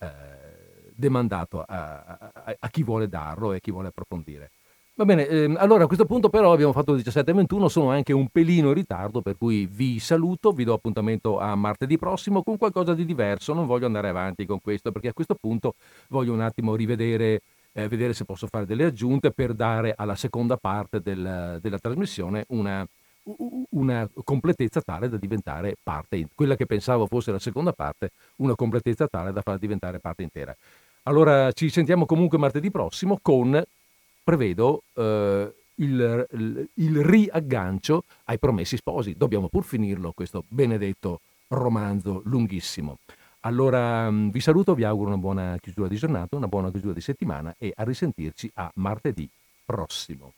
S1: eh, demandato a, a- a chi vuole darlo e chi vuole approfondire. Va bene, ehm, allora a questo punto però abbiamo fatto il 17.21, sono anche un pelino in ritardo, per cui vi saluto, vi do appuntamento a martedì prossimo con qualcosa di diverso, non voglio andare avanti con questo perché a questo punto voglio un attimo rivedere, eh, vedere se posso fare delle aggiunte per dare alla seconda parte del- della trasmissione una, una completezza tale da diventare parte, quella che pensavo fosse la seconda parte, una completezza tale da farla diventare parte intera. Allora ci sentiamo comunque martedì prossimo con, prevedo, eh, il, il- il riaggancio ai promessi sposi. Dobbiamo pur finirlo questo benedetto romanzo lunghissimo. Allora mh, vi saluto, vi auguro una buona chiusura di giornata, una buona chiusura di settimana e a risentirci a martedì prossimo.